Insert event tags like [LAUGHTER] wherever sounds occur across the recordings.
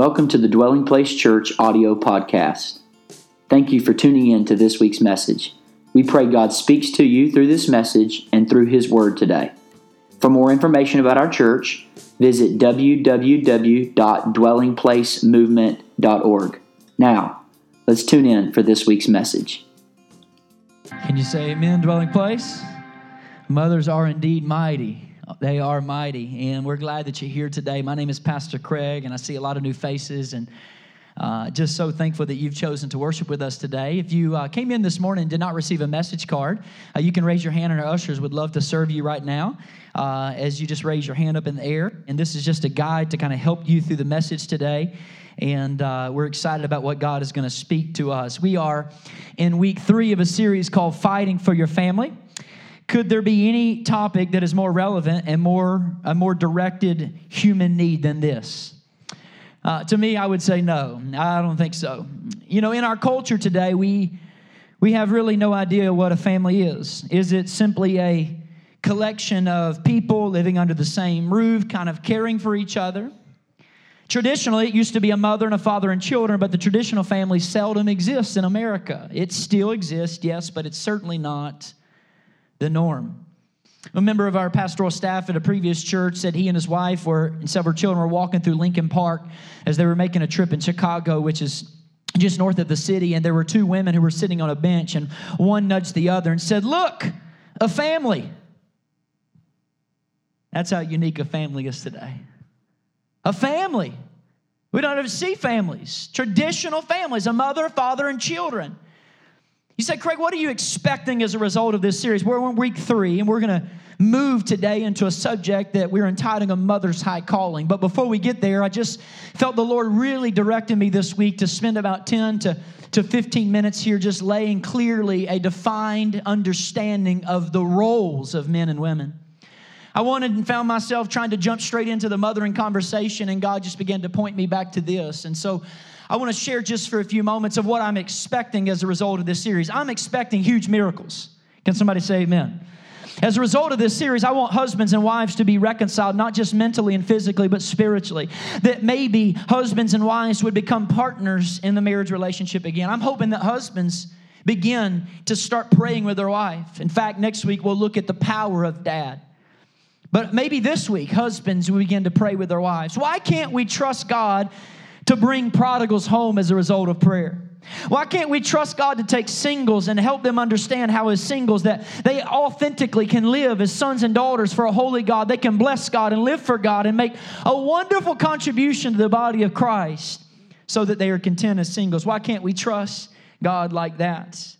Welcome to the Dwelling Place Church audio podcast. Thank you for tuning in to this week's message. We pray God speaks to you through this message and through His Word today. For more information about our church, visit www.dwellingplacemovement.org. Now, let's tune in for this week's message. Can you say amen, dwelling place? Mothers are indeed mighty. They are mighty, and we're glad that you're here today. My name is Pastor Craig, and I see a lot of new faces, and uh, just so thankful that you've chosen to worship with us today. If you uh, came in this morning and did not receive a message card, uh, you can raise your hand, and our ushers would love to serve you right now uh, as you just raise your hand up in the air. And this is just a guide to kind of help you through the message today and uh, we're excited about what God is going to speak to us. We are in week three of a series called Fighting for Your Family. Could there be any topic that is more relevant and more a more directed human need than this? Uh, to me, I would say no. I don't think so. You know, in our culture today, we we have really no idea what a family is. Is it simply a collection of people living under the same roof, kind of caring for each other? Traditionally, it used to be a mother and a father and children, but the traditional family seldom exists in America. It still exists, yes, but it's certainly not the norm. A member of our pastoral staff at a previous church said he and his wife were, and several children were walking through Lincoln Park as they were making a trip in Chicago, which is just north of the city, and there were two women who were sitting on a bench, and one nudged the other and said, Look, a family. That's how unique a family is today. A family. We don't ever see families, traditional families, a mother, father, and children. You say, Craig, what are you expecting as a result of this series? We're in week three, and we're going to move today into a subject that we're entitling a mother's high calling. But before we get there, I just felt the Lord really directed me this week to spend about 10 to, to 15 minutes here just laying clearly a defined understanding of the roles of men and women. I wanted and found myself trying to jump straight into the mothering conversation, and God just began to point me back to this. And so I want to share just for a few moments of what I'm expecting as a result of this series. I'm expecting huge miracles. Can somebody say amen? As a result of this series, I want husbands and wives to be reconciled, not just mentally and physically, but spiritually. That maybe husbands and wives would become partners in the marriage relationship again. I'm hoping that husbands begin to start praying with their wife. In fact, next week we'll look at the power of dad. But maybe this week, husbands will begin to pray with their wives. Why can't we trust God to bring prodigals home as a result of prayer? Why can't we trust God to take singles and help them understand how, as singles, that they authentically can live as sons and daughters for a holy God? They can bless God and live for God and make a wonderful contribution to the body of Christ so that they are content as singles. Why can't we trust God like that?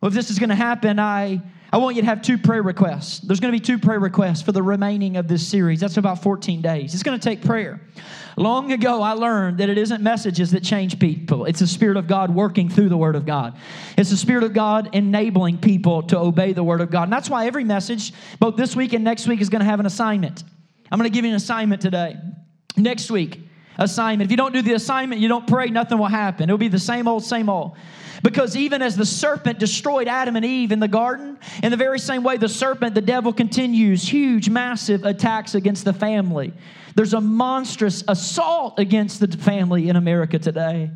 Well, if this is going to happen, I I want you to have two prayer requests. There's going to be two prayer requests for the remaining of this series. That's about 14 days. It's going to take prayer. Long ago, I learned that it isn't messages that change people. It's the Spirit of God working through the Word of God. It's the Spirit of God enabling people to obey the Word of God. And that's why every message, both this week and next week, is going to have an assignment. I'm going to give you an assignment today. Next week, assignment. If you don't do the assignment, you don't pray, nothing will happen. It'll be the same old, same old. Because even as the serpent destroyed Adam and Eve in the garden, in the very same way, the serpent, the devil, continues huge, massive attacks against the family. There's a monstrous assault against the family in America today.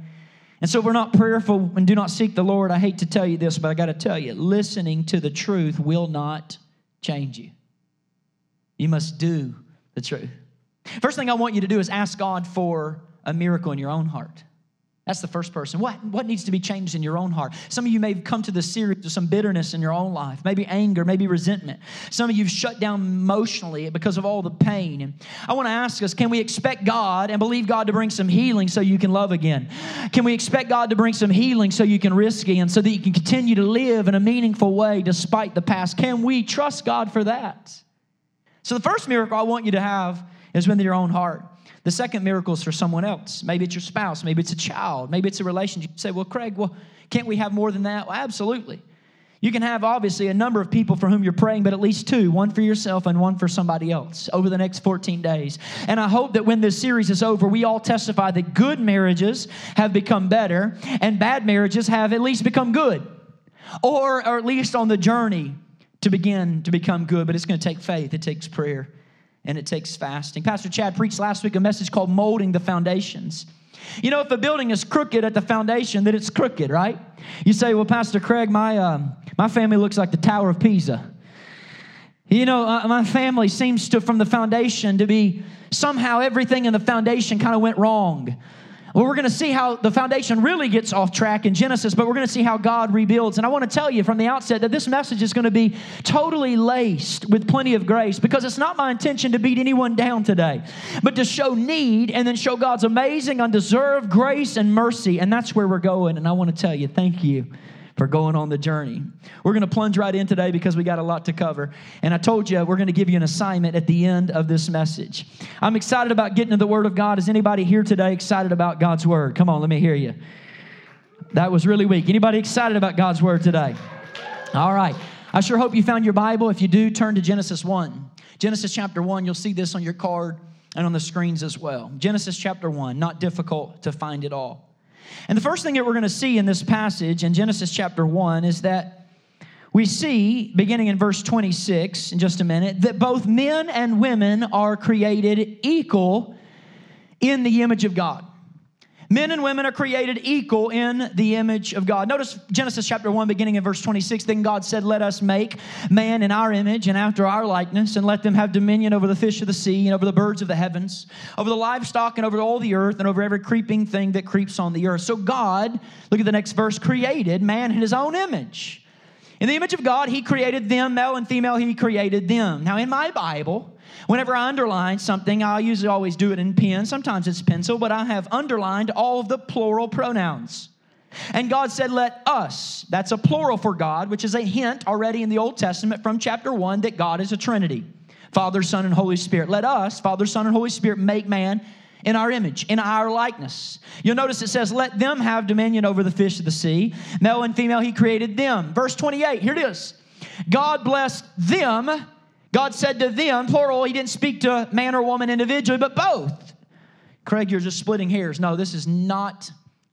And so we're not prayerful and do not seek the Lord. I hate to tell you this, but I got to tell you listening to the truth will not change you. You must do the truth. First thing I want you to do is ask God for a miracle in your own heart. That's the first person. What, what needs to be changed in your own heart? Some of you may have come to this series with some bitterness in your own life, maybe anger, maybe resentment. Some of you have shut down emotionally because of all the pain. And I want to ask us can we expect God and believe God to bring some healing so you can love again? Can we expect God to bring some healing so you can risk again, so that you can continue to live in a meaningful way despite the past? Can we trust God for that? So, the first miracle I want you to have is within your own heart. The second miracle is for someone else. Maybe it's your spouse, maybe it's a child, maybe it's a relationship. You say, well, Craig, well, can't we have more than that? Well, absolutely. You can have obviously a number of people for whom you're praying, but at least two one for yourself and one for somebody else over the next 14 days. And I hope that when this series is over, we all testify that good marriages have become better and bad marriages have at least become good, or, or at least on the journey to begin to become good. But it's going to take faith, it takes prayer and it takes fasting. Pastor Chad preached last week a message called Molding the Foundations. You know, if a building is crooked at the foundation, then it's crooked, right? You say, well, Pastor Craig, my, um, my family looks like the Tower of Pisa. You know, uh, my family seems to, from the foundation, to be somehow everything in the foundation kind of went wrong. Well, we're going to see how the foundation really gets off track in Genesis, but we're going to see how God rebuilds. And I want to tell you from the outset that this message is going to be totally laced with plenty of grace because it's not my intention to beat anyone down today, but to show need and then show God's amazing, undeserved grace and mercy. And that's where we're going. And I want to tell you, thank you for going on the journey. We're going to plunge right in today because we got a lot to cover. And I told you we're going to give you an assignment at the end of this message. I'm excited about getting to the Word of God. Is anybody here today excited about God's Word? Come on, let me hear you. That was really weak. Anybody excited about God's Word today? All right. I sure hope you found your Bible. If you do, turn to Genesis 1. Genesis chapter 1, you'll see this on your card and on the screens as well. Genesis chapter 1, not difficult to find it all. And the first thing that we're going to see in this passage in Genesis chapter 1 is that we see, beginning in verse 26 in just a minute, that both men and women are created equal in the image of God. Men and women are created equal in the image of God. Notice Genesis chapter 1, beginning in verse 26. Then God said, Let us make man in our image and after our likeness, and let them have dominion over the fish of the sea, and over the birds of the heavens, over the livestock, and over all the earth, and over every creeping thing that creeps on the earth. So God, look at the next verse, created man in his own image. In the image of God, he created them, male and female, he created them. Now, in my Bible, Whenever I underline something, I usually always do it in pen. Sometimes it's pencil, but I have underlined all of the plural pronouns. And God said, Let us, that's a plural for God, which is a hint already in the Old Testament from chapter 1 that God is a Trinity Father, Son, and Holy Spirit. Let us, Father, Son, and Holy Spirit, make man in our image, in our likeness. You'll notice it says, Let them have dominion over the fish of the sea. Male and female, He created them. Verse 28, here it is. God blessed them God said to them, plural, he didn't speak to man or woman individually, but both. Craig, you're just splitting hairs. No, this is not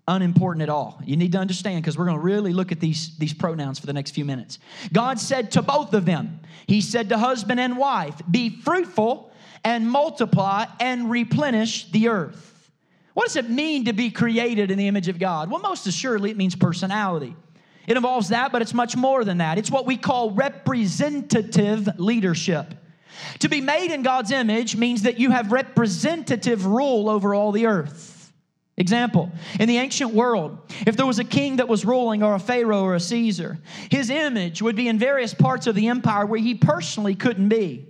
unimportant at all. You need to understand because we're going to really look at these, these pronouns for the next few minutes. God said to both of them, He said to husband and wife, Be fruitful and multiply and replenish the earth. What does it mean to be created in the image of God? Well, most assuredly, it means personality. It involves that, but it's much more than that. It's what we call representative leadership. To be made in God's image means that you have representative rule over all the earth. Example, in the ancient world, if there was a king that was ruling, or a pharaoh or a Caesar, his image would be in various parts of the empire where he personally couldn't be.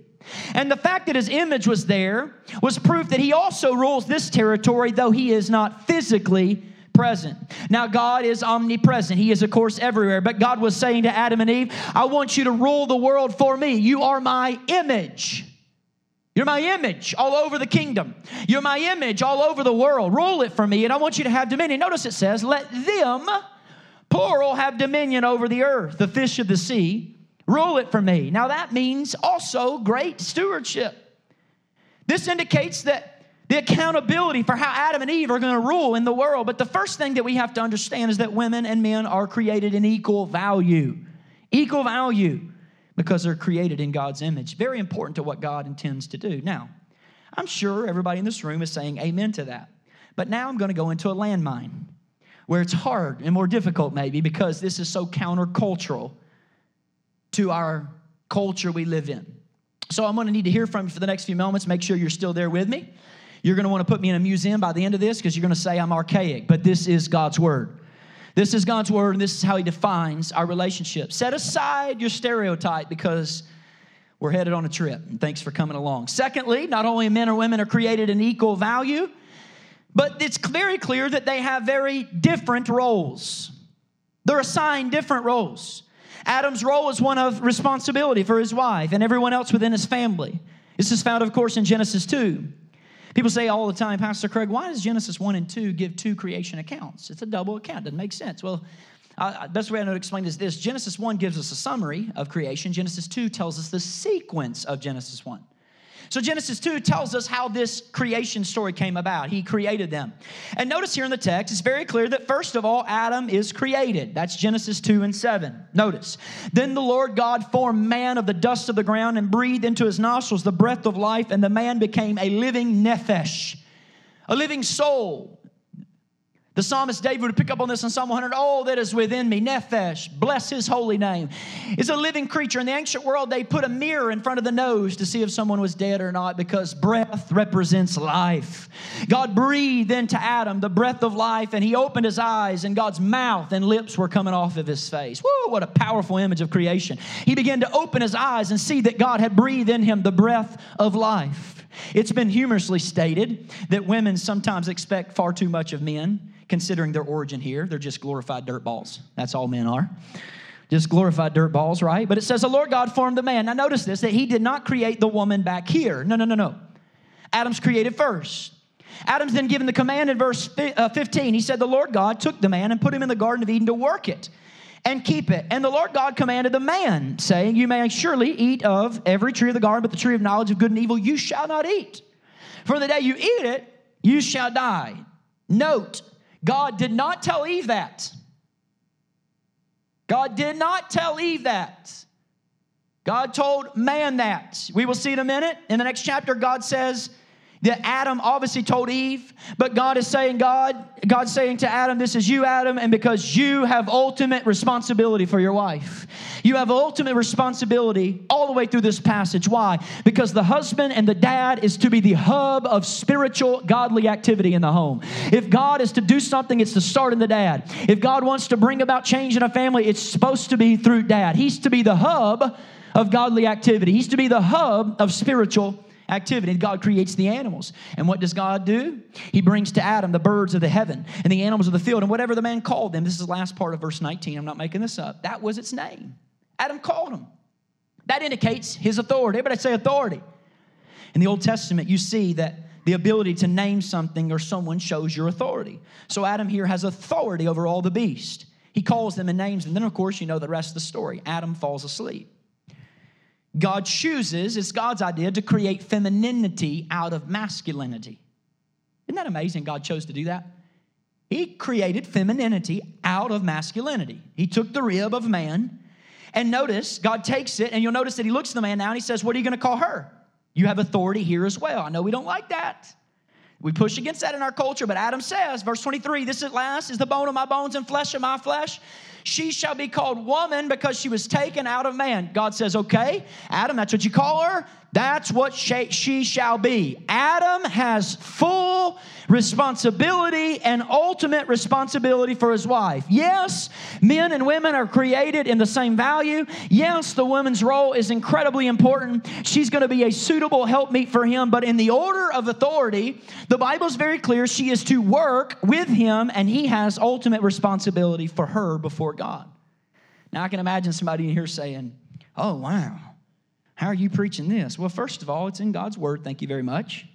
And the fact that his image was there was proof that he also rules this territory, though he is not physically present. Now, God is omnipresent. He is, of course, everywhere. But God was saying to Adam and Eve, I want you to rule the world for me. You are my image. You're my image all over the kingdom. You're my image all over the world. Rule it for me, and I want you to have dominion. Notice it says, Let them, plural, have dominion over the earth, the fish of the sea. Rule it for me. Now, that means also great stewardship. This indicates that the accountability for how Adam and Eve are going to rule in the world. But the first thing that we have to understand is that women and men are created in equal value. Equal value because they're created in God's image. Very important to what God intends to do. Now, I'm sure everybody in this room is saying amen to that. But now I'm going to go into a landmine where it's hard and more difficult, maybe, because this is so countercultural to our culture we live in. So I'm going to need to hear from you for the next few moments. Make sure you're still there with me. You're going to want to put me in a museum by the end of this because you're going to say I'm archaic, but this is God's Word. This is God's Word, and this is how He defines our relationship. Set aside your stereotype because we're headed on a trip, and thanks for coming along. Secondly, not only men or women are created in equal value, but it's very clear that they have very different roles. They're assigned different roles. Adam's role is one of responsibility for his wife and everyone else within his family. This is found, of course, in Genesis 2. People say all the time, Pastor Craig, why does Genesis 1 and 2 give two creation accounts? It's a double account. Doesn't make sense. Well, uh, best way I know to explain is this Genesis 1 gives us a summary of creation, Genesis 2 tells us the sequence of Genesis 1. So Genesis 2 tells us how this creation story came about. He created them. And notice here in the text, it's very clear that first of all, Adam is created. That's Genesis 2 and 7. Notice. Then the Lord God formed man of the dust of the ground and breathed into his nostrils the breath of life, and the man became a living nephesh, a living soul. The psalmist David would pick up on this in Psalm 100. All that is within me, nephesh, bless his holy name, is a living creature. In the ancient world, they put a mirror in front of the nose to see if someone was dead or not because breath represents life. God breathed into Adam the breath of life, and he opened his eyes, and God's mouth and lips were coming off of his face. Whoa, what a powerful image of creation. He began to open his eyes and see that God had breathed in him the breath of life. It's been humorously stated that women sometimes expect far too much of men considering their origin here. They're just glorified dirt balls. That's all men are. Just glorified dirt balls, right? But it says the Lord God formed the man. Now notice this that he did not create the woman back here. No, no, no, no. Adam's created first. Adam's then given the command in verse uh, 15. He said, The Lord God took the man and put him in the Garden of Eden to work it and keep it. And the Lord God commanded the man, saying, You may surely eat of every tree of the garden, but the tree of knowledge of good and evil you shall not eat. For the day you eat it, you shall die. Note, God did not tell Eve that. God did not tell Eve that. God told man that. We will see in a minute. In the next chapter, God says, that Adam obviously told Eve, but God is saying, God, God's saying to Adam, This is you, Adam, and because you have ultimate responsibility for your wife. You have ultimate responsibility all the way through this passage. Why? Because the husband and the dad is to be the hub of spiritual, godly activity in the home. If God is to do something, it's to start in the dad. If God wants to bring about change in a family, it's supposed to be through dad. He's to be the hub of godly activity, He's to be the hub of spiritual activity. God creates the animals. And what does God do? He brings to Adam the birds of the heaven and the animals of the field and whatever the man called them. This is the last part of verse 19. I'm not making this up. That was its name. Adam called them. That indicates his authority. Everybody say authority. In the Old Testament, you see that the ability to name something or someone shows your authority. So Adam here has authority over all the beast. He calls them and names them. Then, of course, you know the rest of the story. Adam falls asleep. God chooses, it's God's idea, to create femininity out of masculinity. Isn't that amazing? God chose to do that. He created femininity out of masculinity. He took the rib of man, and notice, God takes it, and you'll notice that He looks at the man now and He says, What are you going to call her? You have authority here as well. I know we don't like that. We push against that in our culture, but Adam says, verse 23, this at last is the bone of my bones and flesh of my flesh. She shall be called woman because she was taken out of man. God says, okay, Adam, that's what you call her. That's what she shall be. Adam has full responsibility and ultimate responsibility for his wife. Yes, men and women are created in the same value. Yes, the woman's role is incredibly important. She's going to be a suitable helpmeet for him, but in the order of authority, the Bible's very clear she is to work with him and he has ultimate responsibility for her before God. Now I can imagine somebody in here saying, "Oh, wow. How are you preaching this? Well, first of all, it's in God's word. Thank you very much.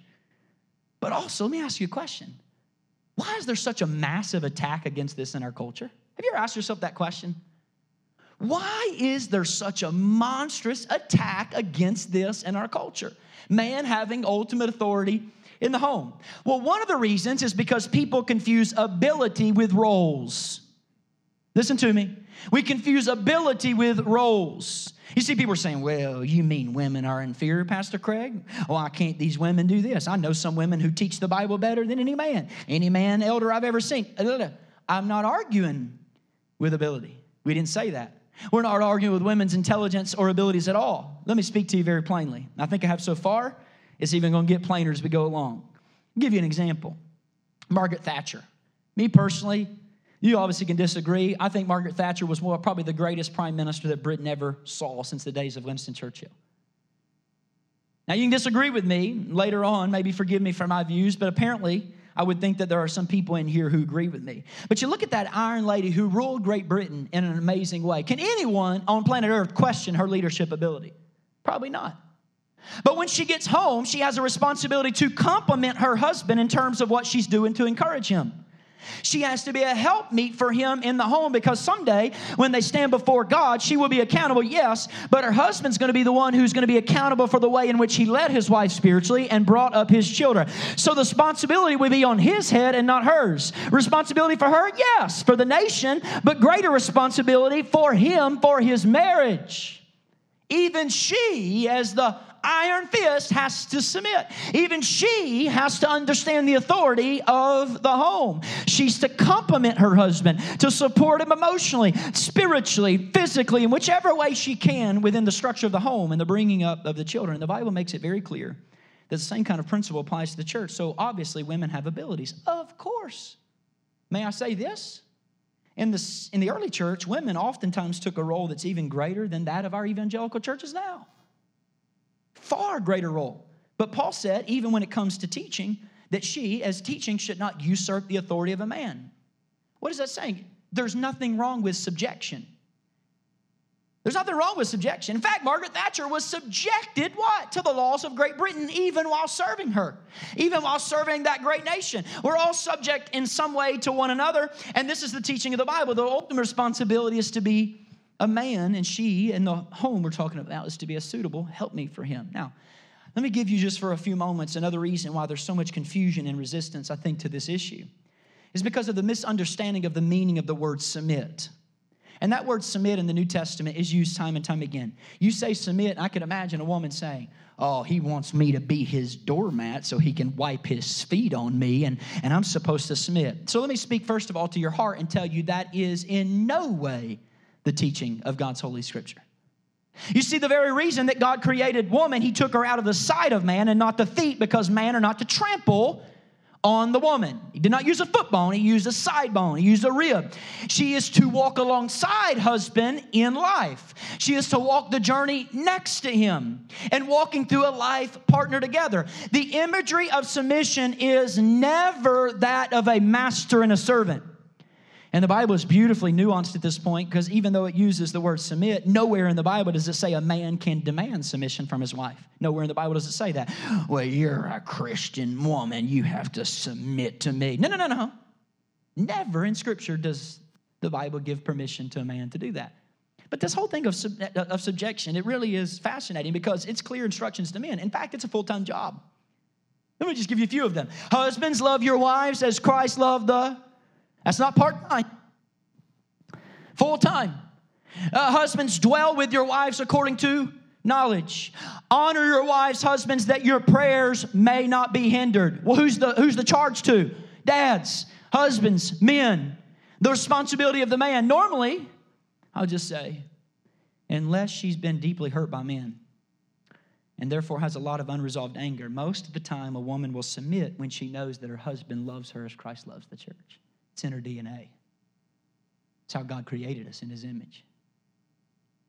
But also, let me ask you a question. Why is there such a massive attack against this in our culture? Have you ever asked yourself that question? Why is there such a monstrous attack against this in our culture? Man having ultimate authority in the home. Well, one of the reasons is because people confuse ability with roles. Listen to me. We confuse ability with roles. You see, people are saying, well, you mean women are inferior, Pastor Craig? Oh, Why can't these women do this? I know some women who teach the Bible better than any man, any man elder I've ever seen. Uh, uh, uh, I'm not arguing with ability. We didn't say that. We're not arguing with women's intelligence or abilities at all. Let me speak to you very plainly. I think I have so far. It's even going to get plainer as we go along. I'll give you an example Margaret Thatcher. Me personally, you obviously can disagree. I think Margaret Thatcher was more, probably the greatest prime minister that Britain ever saw since the days of Winston Churchill. Now, you can disagree with me later on, maybe forgive me for my views, but apparently, I would think that there are some people in here who agree with me. But you look at that Iron Lady who ruled Great Britain in an amazing way. Can anyone on planet Earth question her leadership ability? Probably not. But when she gets home, she has a responsibility to compliment her husband in terms of what she's doing to encourage him. She has to be a helpmeet for him in the home because someday when they stand before God, she will be accountable, yes, but her husband's going to be the one who's going to be accountable for the way in which he led his wife spiritually and brought up his children. So the responsibility will be on his head and not hers. Responsibility for her, yes, for the nation, but greater responsibility for him for his marriage. Even she, as the iron fist has to submit. Even she has to understand the authority of the home. She's to compliment her husband, to support him emotionally, spiritually, physically, in whichever way she can within the structure of the home and the bringing up of the children. The Bible makes it very clear that the same kind of principle applies to the church. So obviously, women have abilities. Of course. May I say this? In the, in the early church, women oftentimes took a role that's even greater than that of our evangelical churches now. Far greater role. But Paul said, even when it comes to teaching, that she, as teaching, should not usurp the authority of a man. What is that saying? There's nothing wrong with subjection. There's nothing wrong with subjection. In fact, Margaret Thatcher was subjected what? To the laws of Great Britain even while serving her, even while serving that great nation. We're all subject in some way to one another, and this is the teaching of the Bible. The ultimate responsibility is to be a man, and she and the home we're talking about is to be a suitable helpmeet for him. Now, let me give you just for a few moments another reason why there's so much confusion and resistance, I think, to this issue. Is because of the misunderstanding of the meaning of the word submit. And that word submit in the New Testament is used time and time again. You say submit, I can imagine a woman saying, Oh, he wants me to be his doormat so he can wipe his feet on me, and, and I'm supposed to submit. So let me speak first of all to your heart and tell you that is in no way the teaching of God's Holy Scripture. You see, the very reason that God created woman, he took her out of the side of man and not the feet, because man are not to trample on the woman. He did not use a foot bone, he used a side bone, he used a rib. She is to walk alongside husband in life. She is to walk the journey next to him and walking through a life partner together. The imagery of submission is never that of a master and a servant. And the Bible is beautifully nuanced at this point because even though it uses the word submit, nowhere in the Bible does it say a man can demand submission from his wife. Nowhere in the Bible does it say that. Well, you're a Christian woman, you have to submit to me. No, no, no, no. Never in Scripture does the Bible give permission to a man to do that. But this whole thing of, sub- of subjection, it really is fascinating because it's clear instructions to men. In fact, it's a full time job. Let me just give you a few of them. Husbands, love your wives as Christ loved the that's not part time, full time. Uh, husbands, dwell with your wives according to knowledge. Honor your wives, husbands, that your prayers may not be hindered. Well, who's the who's the charge to? Dads, husbands, men. The responsibility of the man. Normally, I'll just say, unless she's been deeply hurt by men and therefore has a lot of unresolved anger, most of the time a woman will submit when she knows that her husband loves her as Christ loves the church. It's in her DNA. It's how God created us in His image.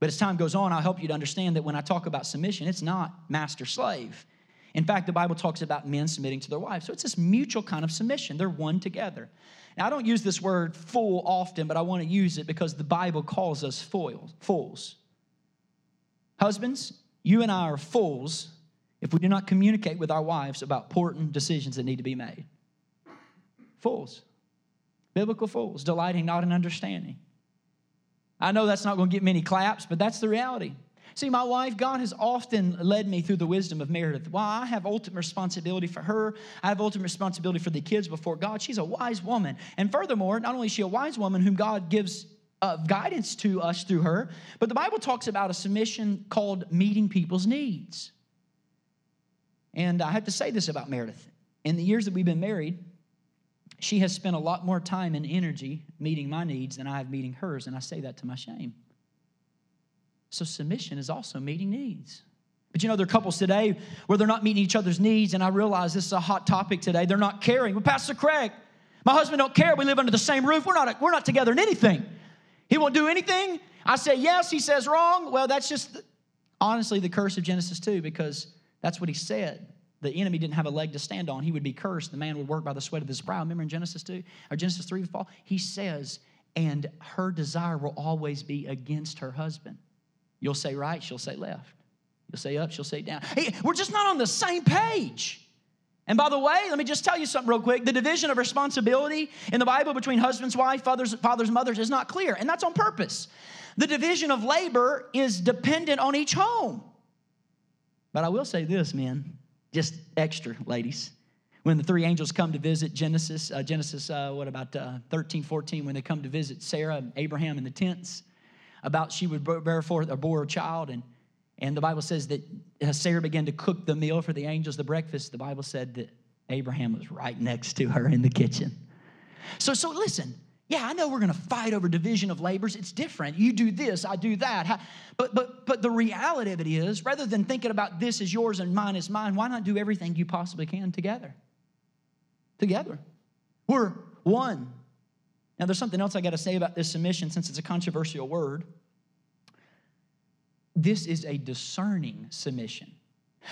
But as time goes on, I'll help you to understand that when I talk about submission, it's not master slave. In fact, the Bible talks about men submitting to their wives. So it's this mutual kind of submission. They're one together. Now, I don't use this word fool often, but I want to use it because the Bible calls us foils, fools. Husbands, you and I are fools if we do not communicate with our wives about important decisions that need to be made. Fools biblical fools, delighting not in understanding. I know that's not going to get many claps, but that's the reality. See, my wife, God has often led me through the wisdom of Meredith. While I have ultimate responsibility for her, I have ultimate responsibility for the kids before God. She's a wise woman. And furthermore, not only is she a wise woman whom God gives uh, guidance to us through her, but the Bible talks about a submission called meeting people's needs. And I have to say this about Meredith. In the years that we've been married, she has spent a lot more time and energy meeting my needs than I have meeting hers, and I say that to my shame. So, submission is also meeting needs. But you know, there are couples today where they're not meeting each other's needs, and I realize this is a hot topic today. They're not caring. Well, Pastor Craig, my husband don't care. We live under the same roof. We're not, we're not together in anything. He won't do anything. I say yes, he says wrong. Well, that's just honestly the curse of Genesis 2 because that's what he said the enemy didn't have a leg to stand on, he would be cursed. The man would work by the sweat of his brow. Remember in Genesis 2 or Genesis 3 fall? He says, and her desire will always be against her husband. You'll say right, she'll say left. You'll say up, she'll say down. Hey, we're just not on the same page. And by the way, let me just tell you something real quick. The division of responsibility in the Bible between husbands, wife, fathers, fathers, mothers is not clear, and that's on purpose. The division of labor is dependent on each home. But I will say this, men just extra, ladies. When the three angels come to visit Genesis, uh, Genesis, uh, what about uh, 13, 14, when they come to visit Sarah and Abraham in the tents, about she would bear forth or bore a child, and, And the Bible says that Sarah began to cook the meal for the angels, the breakfast. The Bible said that Abraham was right next to her in the kitchen. So, so listen, yeah, I know we're going to fight over division of labors. It's different. You do this, I do that. But, but, but the reality of it is, rather than thinking about this is yours and mine is mine, why not do everything you possibly can together? Together. We're one. Now, there's something else I got to say about this submission since it's a controversial word. This is a discerning submission.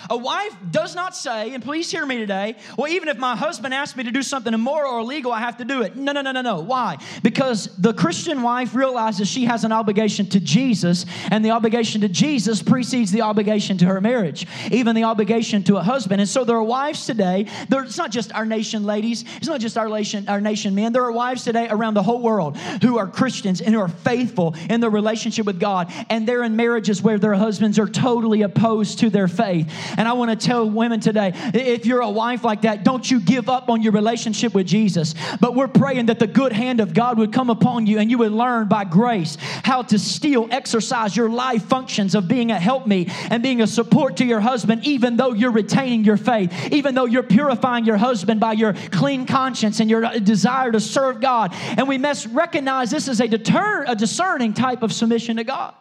A wife does not say, and please hear me today, well, even if my husband asks me to do something immoral or illegal, I have to do it. No, no, no, no, no. Why? Because the Christian wife realizes she has an obligation to Jesus, and the obligation to Jesus precedes the obligation to her marriage, even the obligation to a husband. And so there are wives today, there, it's not just our nation ladies, it's not just our nation, our nation men, there are wives today around the whole world who are Christians and who are faithful in their relationship with God, and they're in marriages where their husbands are totally opposed to their faith and I want to tell women today if you're a wife like that, don't you give up on your relationship with Jesus. But we're praying that the good hand of God would come upon you and you would learn by grace how to still exercise your life functions of being a helpmeet and being a support to your husband, even though you're retaining your faith, even though you're purifying your husband by your clean conscience and your uh, desire to serve God. And we must recognize this is a, deter- a discerning type of submission to God.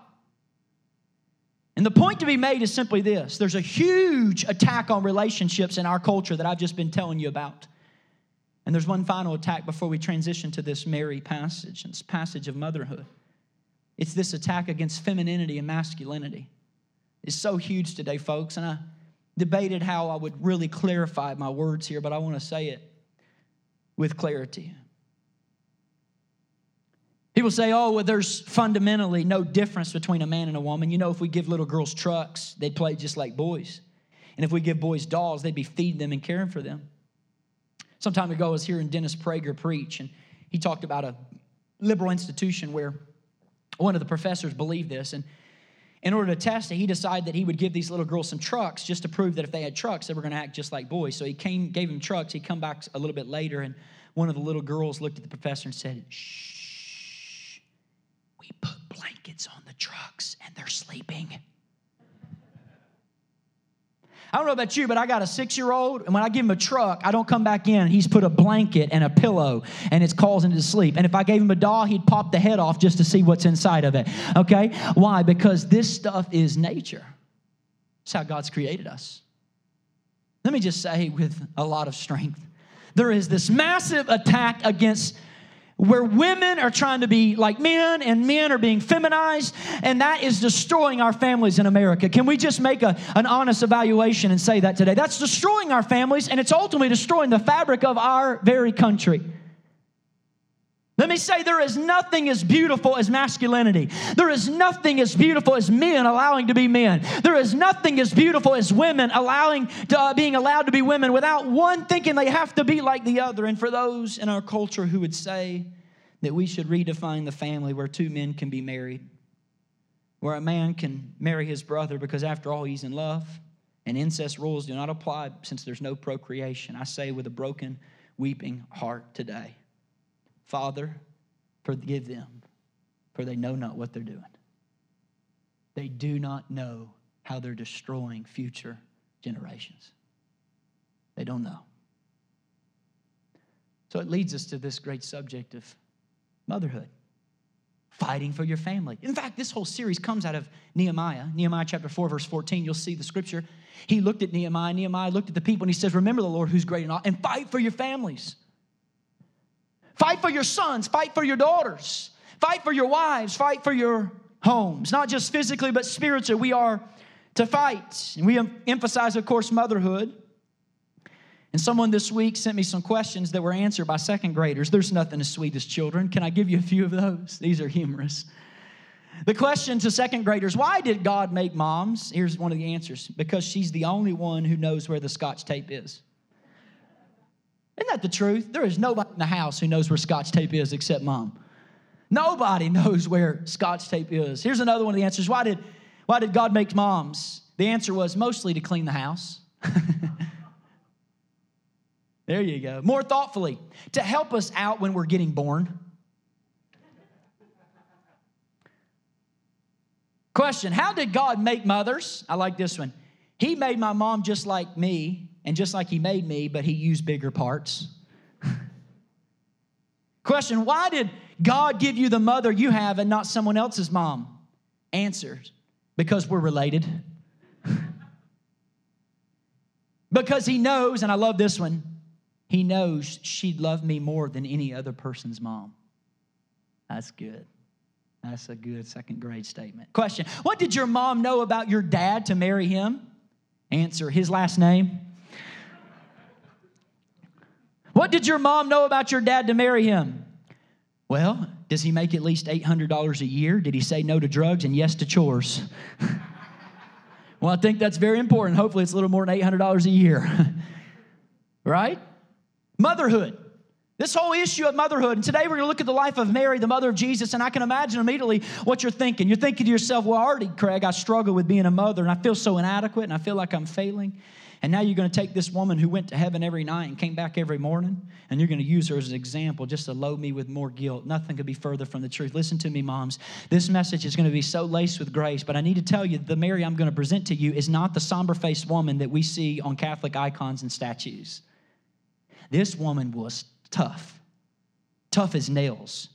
And the point to be made is simply this there's a huge attack on relationships in our culture that I've just been telling you about. And there's one final attack before we transition to this Mary passage, this passage of motherhood. It's this attack against femininity and masculinity. It's so huge today, folks. And I debated how I would really clarify my words here, but I want to say it with clarity. People say, oh, well, there's fundamentally no difference between a man and a woman. You know, if we give little girls trucks, they'd play just like boys. And if we give boys dolls, they'd be feeding them and caring for them. Some time ago, I was hearing Dennis Prager preach, and he talked about a liberal institution where one of the professors believed this. And in order to test it, he decided that he would give these little girls some trucks just to prove that if they had trucks, they were going to act just like boys. So he came, gave them trucks. He'd come back a little bit later, and one of the little girls looked at the professor and said, Shh we put blankets on the trucks and they're sleeping. I don't know about you, but I got a six year old, and when I give him a truck, I don't come back in. He's put a blanket and a pillow, and it's causing him to sleep. And if I gave him a doll, he'd pop the head off just to see what's inside of it. Okay? Why? Because this stuff is nature. It's how God's created us. Let me just say with a lot of strength there is this massive attack against where women are trying to be like men and men are being feminized, and that is destroying our families in America. Can we just make a, an honest evaluation and say that today? That's destroying our families, and it's ultimately destroying the fabric of our very country. Let me say there is nothing as beautiful as masculinity. There is nothing as beautiful as men allowing to be men. There is nothing as beautiful as women allowing to, uh, being allowed to be women without one thinking they have to be like the other. And for those in our culture who would say that we should redefine the family where two men can be married, where a man can marry his brother because after all he's in love, and incest rules do not apply since there's no procreation. I say with a broken, weeping heart today Father, forgive them, for they know not what they're doing. They do not know how they're destroying future generations. They don't know. So it leads us to this great subject of motherhood, fighting for your family. In fact, this whole series comes out of Nehemiah. Nehemiah chapter 4, verse 14. You'll see the scripture. He looked at Nehemiah. Nehemiah looked at the people and he says, Remember the Lord who's great and all, and fight for your families. Fight for your sons, fight for your daughters, fight for your wives, fight for your homes, not just physically, but spiritually. We are to fight. And we emphasize, of course, motherhood. And someone this week sent me some questions that were answered by second graders. There's nothing as sweet as children. Can I give you a few of those? These are humorous. The question to second graders why did God make moms? Here's one of the answers because she's the only one who knows where the scotch tape is. Isn't that the truth? There is nobody in the house who knows where scotch tape is except mom. Nobody knows where scotch tape is. Here's another one of the answers. Why did, why did God make moms? The answer was mostly to clean the house. [LAUGHS] there you go. More thoughtfully, to help us out when we're getting born. Question How did God make mothers? I like this one. He made my mom just like me and just like He made me, but He used bigger parts. [LAUGHS] Question Why did God give you the mother you have and not someone else's mom? Answers Because we're related. [LAUGHS] because He knows, and I love this one, He knows she'd love me more than any other person's mom. That's good. That's a good second grade statement. Question What did your mom know about your dad to marry him? Answer His last name. What did your mom know about your dad to marry him? Well, does he make at least $800 a year? Did he say no to drugs and yes to chores? [LAUGHS] well, I think that's very important. Hopefully, it's a little more than $800 a year. [LAUGHS] right? Motherhood. This whole issue of motherhood. And today we're going to look at the life of Mary, the mother of Jesus. And I can imagine immediately what you're thinking. You're thinking to yourself, well, already, Craig, I struggle with being a mother and I feel so inadequate and I feel like I'm failing. And now you're going to take this woman who went to heaven every night and came back every morning, and you're going to use her as an example just to load me with more guilt. Nothing could be further from the truth. Listen to me, moms. This message is going to be so laced with grace, but I need to tell you the Mary I'm going to present to you is not the somber faced woman that we see on Catholic icons and statues. This woman was tough, tough as nails.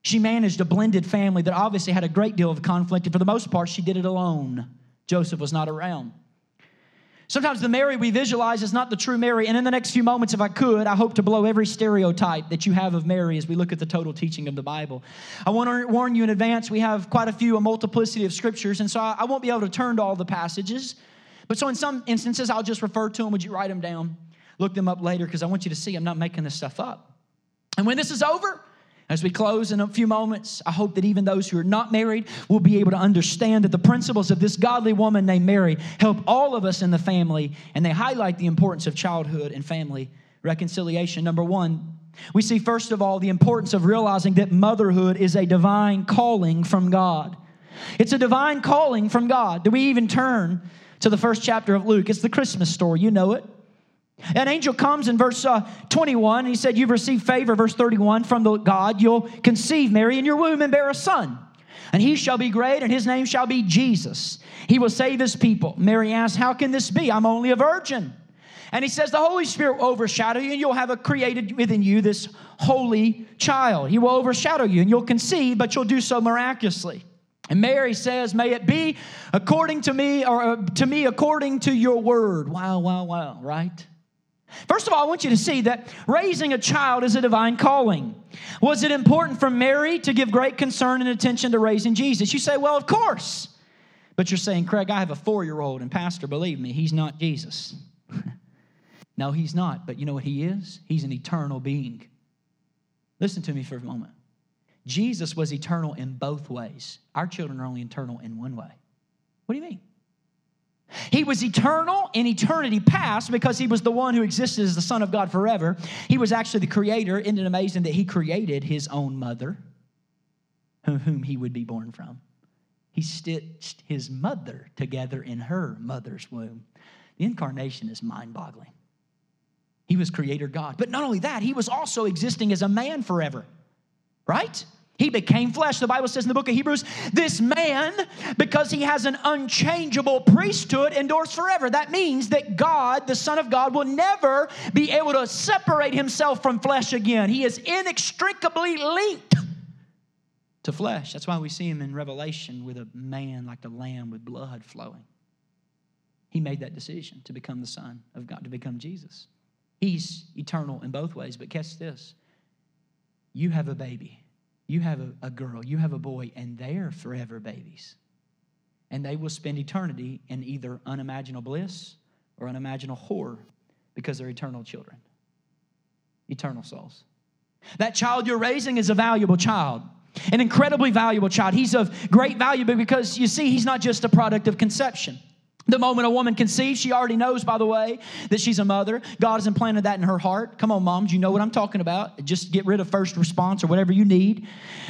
She managed a blended family that obviously had a great deal of conflict, and for the most part, she did it alone. Joseph was not around. Sometimes the Mary we visualize is not the true Mary. And in the next few moments, if I could, I hope to blow every stereotype that you have of Mary as we look at the total teaching of the Bible. I want to warn you in advance, we have quite a few, a multiplicity of scriptures, and so I won't be able to turn to all the passages. But so in some instances, I'll just refer to them. Would you write them down? Look them up later because I want you to see I'm not making this stuff up. And when this is over, as we close in a few moments, I hope that even those who are not married will be able to understand that the principles of this godly woman named Mary help all of us in the family, and they highlight the importance of childhood and family reconciliation. Number one, we see first of all the importance of realizing that motherhood is a divine calling from God. It's a divine calling from God. Do we even turn to the first chapter of Luke? It's the Christmas story, you know it. An angel comes in verse uh, 21, and he said, You've received favor, verse 31, from the God. You'll conceive, Mary, in your womb and bear a son. And he shall be great, and his name shall be Jesus. He will save his people. Mary asks, How can this be? I'm only a virgin. And he says, The Holy Spirit will overshadow you, and you'll have a created within you this holy child. He will overshadow you, and you'll conceive, but you'll do so miraculously. And Mary says, May it be according to me, or uh, to me according to your word. Wow, wow, wow, right? First of all, I want you to see that raising a child is a divine calling. Was it important for Mary to give great concern and attention to raising Jesus? You say, well, of course. But you're saying, Craig, I have a four year old, and Pastor, believe me, he's not Jesus. [LAUGHS] no, he's not. But you know what he is? He's an eternal being. Listen to me for a moment. Jesus was eternal in both ways. Our children are only eternal in one way. What do you mean? He was eternal in eternity past because he was the one who existed as the Son of God forever. He was actually the creator. Isn't it amazing that he created his own mother, whom he would be born from? He stitched his mother together in her mother's womb. The incarnation is mind boggling. He was creator God. But not only that, he was also existing as a man forever, right? He became flesh. The Bible says in the book of Hebrews, this man, because he has an unchangeable priesthood, endures forever. That means that God, the Son of God, will never be able to separate himself from flesh again. He is inextricably linked to flesh. That's why we see him in Revelation with a man like the lamb with blood flowing. He made that decision to become the Son of God, to become Jesus. He's eternal in both ways, but catch this you have a baby you have a, a girl, you have a boy, and they're forever babies. And they will spend eternity in either unimaginable bliss or unimaginable horror because they're eternal children, eternal souls. That child you're raising is a valuable child, an incredibly valuable child. He's of great value because you see, he's not just a product of conception. The moment a woman conceives, she already knows, by the way, that she's a mother. God has implanted that in her heart. Come on, moms, you know what I'm talking about. Just get rid of first response or whatever you need.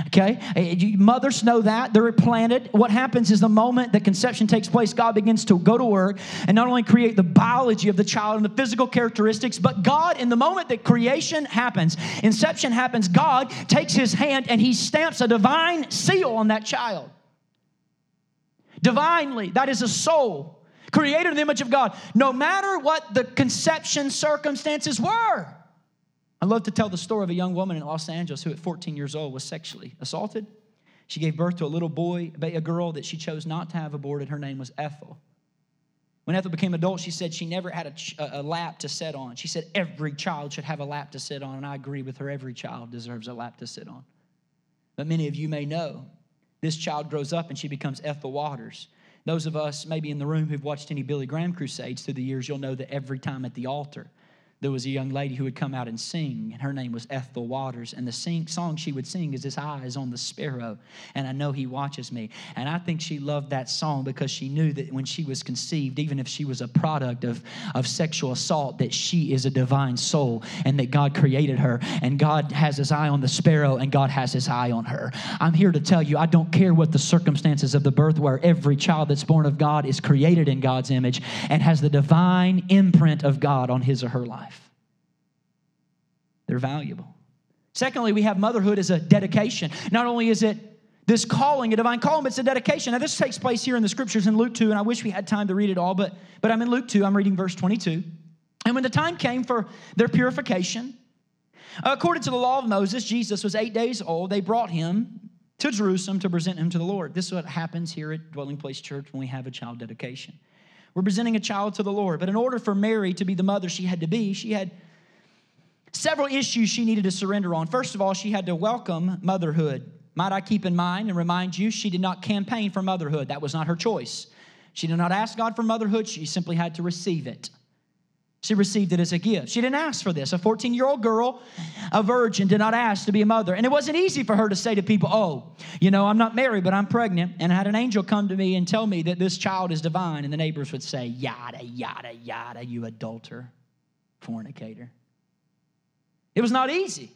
Okay? Eh, mothers know that. They're implanted. What happens is the moment that conception takes place, God begins to go to work and not only create the biology of the child and the physical characteristics, but God, in the moment that creation happens, inception happens, God takes his hand and he stamps a divine seal on that child. divinely. That is a soul created in the image of God, no matter what the conception circumstances were. I love to tell the story of a young woman in Los Angeles who, at 14 years old, was sexually assaulted. She gave birth to a little boy, a girl that she chose not to have aborted. Her name was Ethel. When Ethel became adult, she said she never had a, a, lap to sit on. She said every child should have a lap to sit on, and I agree with her. Every child deserves a lap to sit on. But many of you may know this child grows up and she becomes Ethel Waters. Those of us maybe in the room who've watched any Billy Graham crusades through the years, you'll know that every time at the altar, there was a young lady who would come out and sing, and her name was Ethel Waters. And the sing, song she would sing is His Eyes on the Sparrow, and I know He watches me. And I think she loved that song because she knew that when she was conceived, even if she was a product of, of sexual assault, that she is a divine soul and that God created her, and God has His eye on the sparrow, and God has His eye on her. I'm here to tell you, I don't care what the circumstances of the birth were, every child that's born of God is created in God's image and has the divine imprint of God on his or her life. They're valuable. Secondly, we have motherhood as a dedication. Not only is it this calling, a divine calling, but it's a dedication. Now, this takes place here in the scriptures in Luke 2, and I wish we had time to read it all, but, but I'm in Luke 2, I'm reading verse 22. And when the time came for their purification, according to the law of Moses, Jesus was eight days old. They brought him to Jerusalem to present him to the Lord. This is what happens here at Dwelling Place Church when we have a child dedication. We're presenting a child to the Lord. But in order for Mary to be the mother she had to be, she had several issues she needed to surrender on. First of all, she had to welcome motherhood. Might I keep in mind and remind you, she did not campaign for motherhood. That was not her choice. She did not ask God for motherhood, she simply had to receive it. She received it as a gift. She didn't ask for this. A 14 year old girl, a virgin, did not ask to be a mother. And it wasn't easy for her to say to people, Oh, you know, I'm not married, but I'm pregnant. And I had an angel come to me and tell me that this child is divine. And the neighbors would say, Yada, yada, yada, you adulterer, fornicator. It was not easy.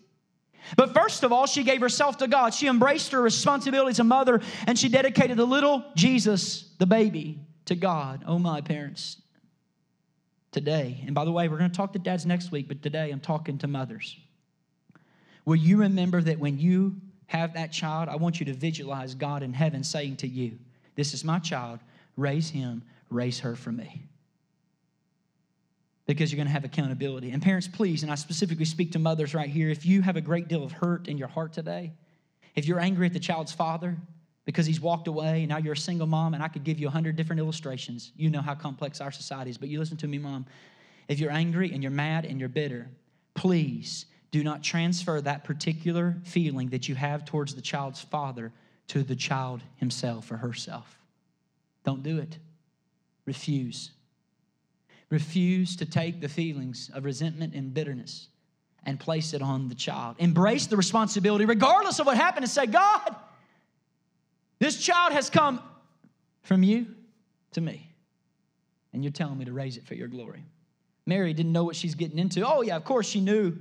But first of all, she gave herself to God. She embraced her responsibility as a mother and she dedicated the little Jesus, the baby, to God. Oh, my parents. Today, and by the way, we're going to talk to dads next week, but today I'm talking to mothers. Will you remember that when you have that child, I want you to visualize God in heaven saying to you, This is my child, raise him, raise her for me because you're going to have accountability. And parents, please, and I specifically speak to mothers right here, if you have a great deal of hurt in your heart today, if you're angry at the child's father because he's walked away and now you're a single mom, and I could give you a hundred different illustrations. You know how complex our society is, but you listen to me, mom. If you're angry and you're mad and you're bitter, please do not transfer that particular feeling that you have towards the child's father to the child himself or herself. Don't do it. Refuse refuse to take the feelings of resentment and bitterness and place it on the child. Embrace the responsibility, regardless of what happened, and say, God, this child has come from you to me, and you're telling me to raise it for your glory. Mary didn't know what she's getting into. Oh, yeah, of course she knew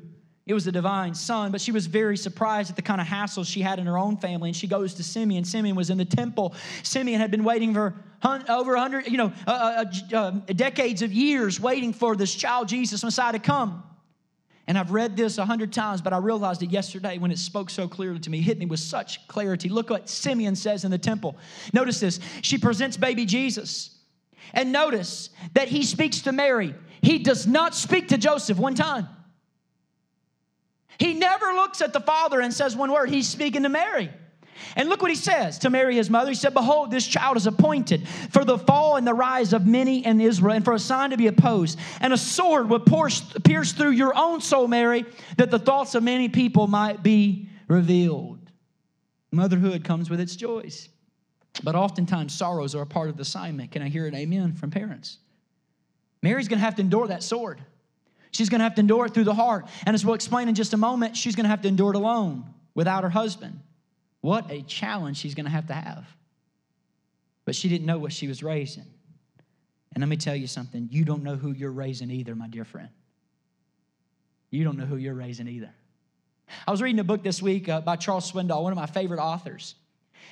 it was the divine son, but she was very surprised at the kind of hassles she had in her own family. And she goes to Simeon. Simeon was in the temple. Simeon had been waiting for over 100, you know, uh, uh, uh, decades of years waiting for this child, Jesus Messiah, to come. And I've read this a hundred times, but I realized it yesterday when it spoke so clearly to me, hit me with such clarity. Look what Simeon says in the temple. Notice this. She presents baby Jesus. And notice that he speaks to Mary. He does not speak to Joseph one time. He never looks at the father and says one word. He's speaking to Mary. And look what he says to Mary, his mother. He said, Behold, this child is appointed for the fall and the rise of many in Israel, and for a sign to be opposed. And a sword will pierce through your own soul, Mary, that the thoughts of many people might be revealed. Motherhood comes with its joys, but oftentimes sorrows are a part of the assignment. Can I hear an amen from parents? Mary's gonna have to endure that sword. She's going to have to endure it through the heart. And as we'll explain in just a moment, she's going to have to endure it alone without her husband. What a challenge she's going to have to have. But she didn't know what she was raising. And let me tell you something you don't know who you're raising either, my dear friend. You don't know who you're raising either. I was reading a book this week uh, by Charles Swindoll, one of my favorite authors.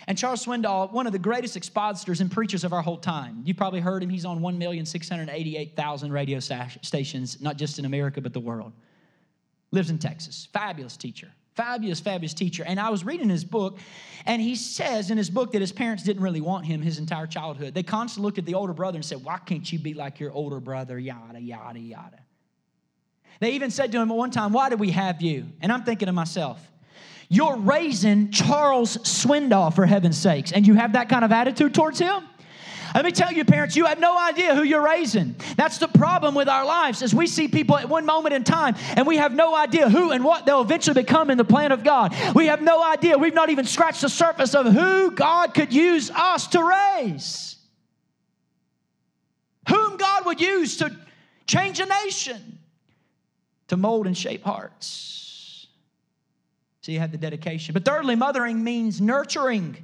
And Charles Swindoll, one of the greatest expositors and preachers of our whole time. You've probably heard him. He's on 1,688,000 radio stations, not just in America, but the world. Lives in Texas. Fabulous teacher, Fabulous, fabulous teacher. And I was reading his book, and he says in his book that his parents didn't really want him his entire childhood. They constantly looked at the older brother and said, Why can't you be like your older brother? Yada, yada, yada. They even said to him at one time, Why do we have you? And I'm thinking to myself, You're raising Charles Swindoll, for heaven's sakes, and you have that kind of attitude towards him? Let me tell you, parents, you have no idea who you're raising. That's the problem with our lives, is we see people at one moment in time and we have no idea who and what they'll eventually become in the plan of God. We have no idea. We've not even scratched the surface of who God could use us to raise. Whom God would use to change a nation, to mold and shape hearts. So you have the dedication. But thirdly, mothering means nurturing.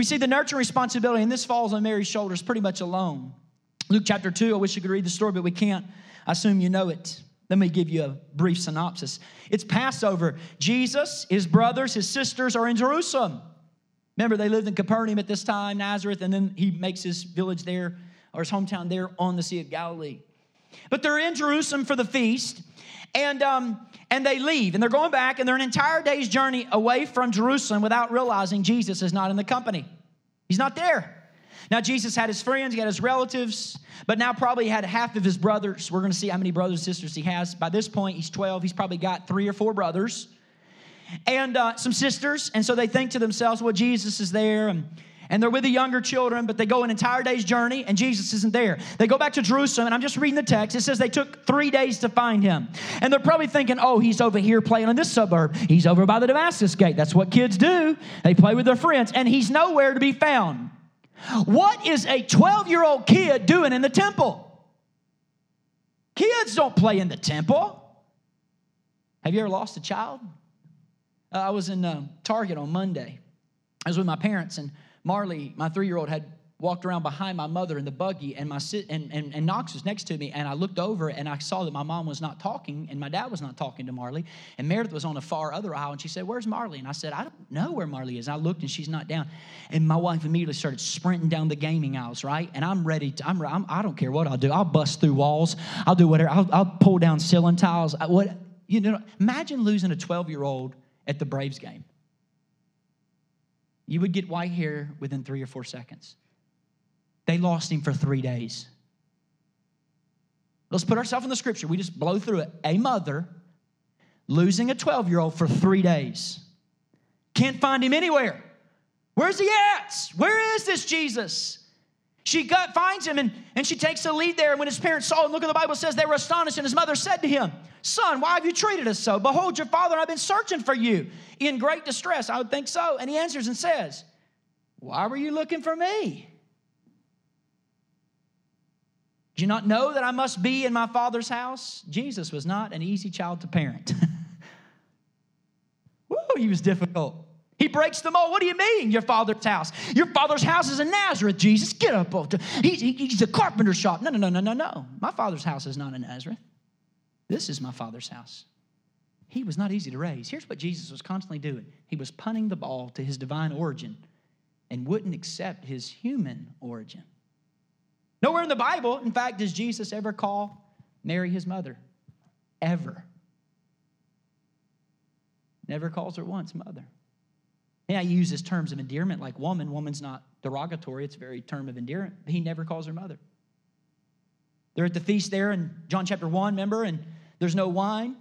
We see the nurturing responsibility, and this falls on Mary's shoulders pretty much alone. Luke chapter 2, I wish you could read the story, but we can't. I assume you know it. Let me give you a brief synopsis. It's Passover. Jesus, his brothers, his sisters are in Jerusalem. Remember, they lived in Capernaum at this time, Nazareth, and then he makes his village there, or his hometown there on the Sea of Galilee. But they're in Jerusalem for the feast, and um, and they leave and they're going back and they're an entire day's journey away from Jerusalem without realizing Jesus is not in the company. He's not there. Now, Jesus had his friends, he had his relatives, but now probably had half of his brothers. We're going to see how many brothers and sisters he has. By this point, he's 12. He's probably got three or four brothers and uh, some sisters. And so they think to themselves, well, Jesus is there. And and they're with the younger children, but they go an entire day's journey and Jesus isn't there. They go back to Jerusalem, and I'm just reading the text. It says they took three days to find him. And they're probably thinking, oh, he's over here playing in this suburb. He's over by the Damascus gate. That's what kids do. They play with their friends, and he's nowhere to be found. What is a 12 year old kid doing in the temple? Kids don't play in the temple. Have you ever lost a child? Uh, I was in uh, Target on Monday. I was with my parents, and Marley, my three year old, had walked around behind my mother in the buggy, and, my and, and, and Knox was next to me. And I looked over and I saw that my mom was not talking, and my dad was not talking to Marley. And Meredith was on a far other aisle, and she said, Where's Marley? And I said, I don't know where Marley is. And I looked, and she's not down. And my wife immediately started sprinting down the gaming aisles, right? And I'm ready to, I'm, I'm, I do not care what I'll do. I'll bust through walls, I'll do whatever. I'll, I'll pull down ceiling tiles. I, what, you know, imagine losing a 12 year old at the Braves game you would get white hair within three or four seconds. They lost him for three days. Let's put ourselves in the scripture. We just blow through it. A mother losing a 12 year old for three days. Can't find him anywhere. Where's he at? Where is this Jesus? She got, finds him and, and she takes the lead there. And when his parents saw him, look at the Bible says they were astonished. And his mother said to him, Son, why have you treated us so? Behold, your father and I have been searching for you in great distress. I would think so. And he answers and says, Why were you looking for me? Do you not know that I must be in my father's house? Jesus was not an easy child to parent. [LAUGHS] Woo, he was difficult. He breaks them all. What do you mean, your father's house? Your father's house is in Nazareth, Jesus. Get up. He's, he's a carpenter shop. No, no, no, no, no, no. My father's house is not in Nazareth. This is my father's house. He was not easy to raise. Here's what Jesus was constantly doing he was punting the ball to his divine origin and wouldn't accept his human origin. Nowhere in the Bible, in fact, does Jesus ever call Mary his mother. Ever. Never calls her once mother. Yeah, he uses terms of endearment like woman. Woman's not derogatory, it's a very term of endearment. He never calls her mother. They're at the feast there in John chapter 1, remember? And there's no wine.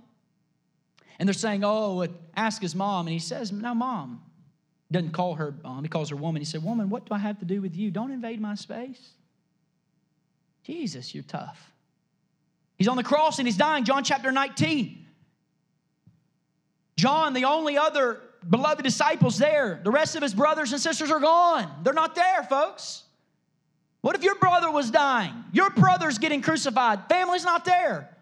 And they're saying, Oh, ask his mom. And he says, No, mom. Doesn't call her mom, he calls her woman. He said, Woman, what do I have to do with you? Don't invade my space. Jesus, you're tough. He's on the cross and he's dying. John chapter 19. John, the only other beloved disciples there. The rest of his brothers and sisters are gone. They're not there, folks. What if your brother was dying? Your brother's getting crucified. Family's not there.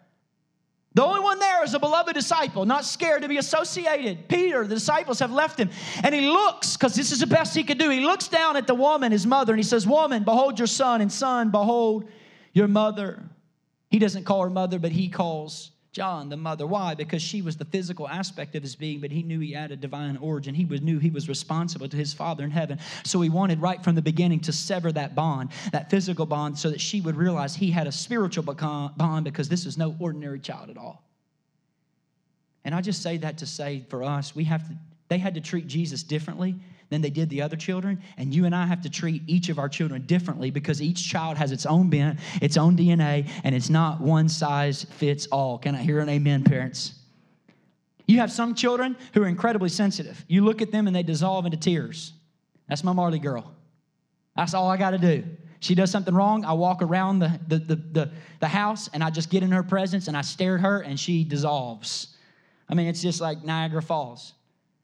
The only one there is a beloved disciple, not scared to be associated. Peter, the disciples have left him. And he looks, because this is the best he could do. He looks down at the woman, his mother, and he says, Woman, behold your son, and son, behold your mother. He doesn't call her mother, but he calls John, the mother. Why? Because she was the physical aspect of his being, but he knew he had a divine origin. He was, knew he was responsible to his Father in heaven. So he wanted right from the beginning to sever that bond, that physical bond, so that she would realize he had a spiritual bond because this is no ordinary child at all. And I just say that to say for us, we have to, they had to treat Jesus differently than they did the other children. And you and I have to treat each of our children differently because each child has its own bent, its own DNA, and it's not one size fits all. Can I hear an amen, parents? You have some children who are incredibly sensitive. You look at them and they dissolve into tears. That's my Marley girl. That's all I got to do. She does something wrong, I walk around the, the, the, the, the house and I just get in her presence and I stare at her and she dissolves. I mean, it's just like Niagara Falls.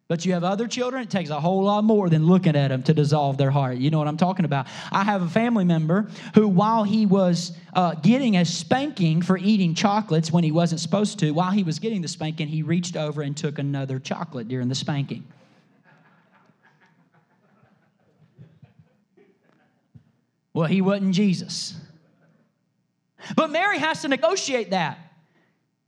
But you have other children, it takes a whole lot more than looking at them to dissolve their heart. You know what I'm talking about. I have a family member who, while he was uh, getting a spanking for eating chocolates when he wasn't supposed to, while he was getting the spanking, he reached over and took another chocolate during the spanking. Well, he wasn't Jesus. But Mary has to negotiate that.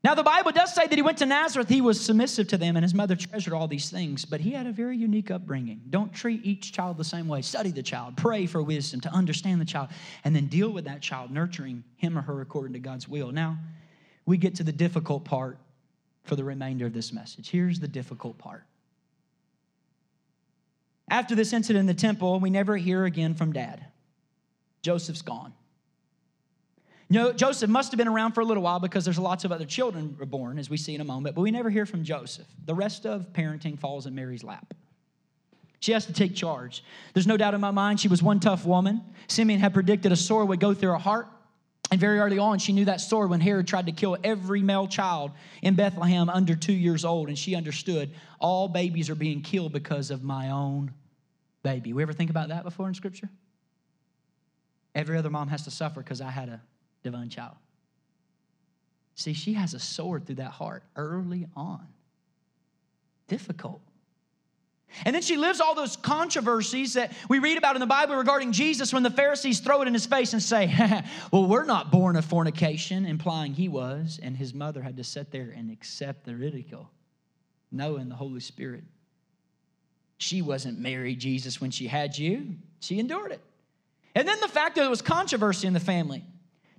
Now, the Bible does say that he went to Nazareth, he was submissive to them, and his mother treasured all these things, but he had a very unique upbringing. Don't treat each child the same way. Study the child, pray for wisdom to understand the child, and then deal with that child, nurturing him or her according to God's will. Now, we get to the difficult part for the remainder of this message. Here's the difficult part. After this incident in the temple, we never hear again from dad. Joseph's gone. You know, Joseph must have been around for a little while because there's lots of other children born, as we see in a moment, but we never hear from Joseph. The rest of parenting falls in Mary's lap. She has to take charge. There's no doubt in my mind she was one tough woman. Simeon had predicted a sword would go through her heart. And very early on, she knew that sword when Herod tried to kill every male child in Bethlehem under two years old. And she understood all babies are being killed because of my own baby. We ever think about that before in Scripture? Every other mom has to suffer because I had a divine child. See, she has a sword through that heart early on. Difficult. And then she lives all those controversies that we read about in the Bible regarding Jesus when the Pharisees throw it in his face and say, [LAUGHS] Well, we're not born of fornication, implying he was. And his mother had to sit there and accept the ridicule, knowing the Holy Spirit. She wasn't married, Jesus, when she had you, she endured it. And then the fact that there was controversy in the family.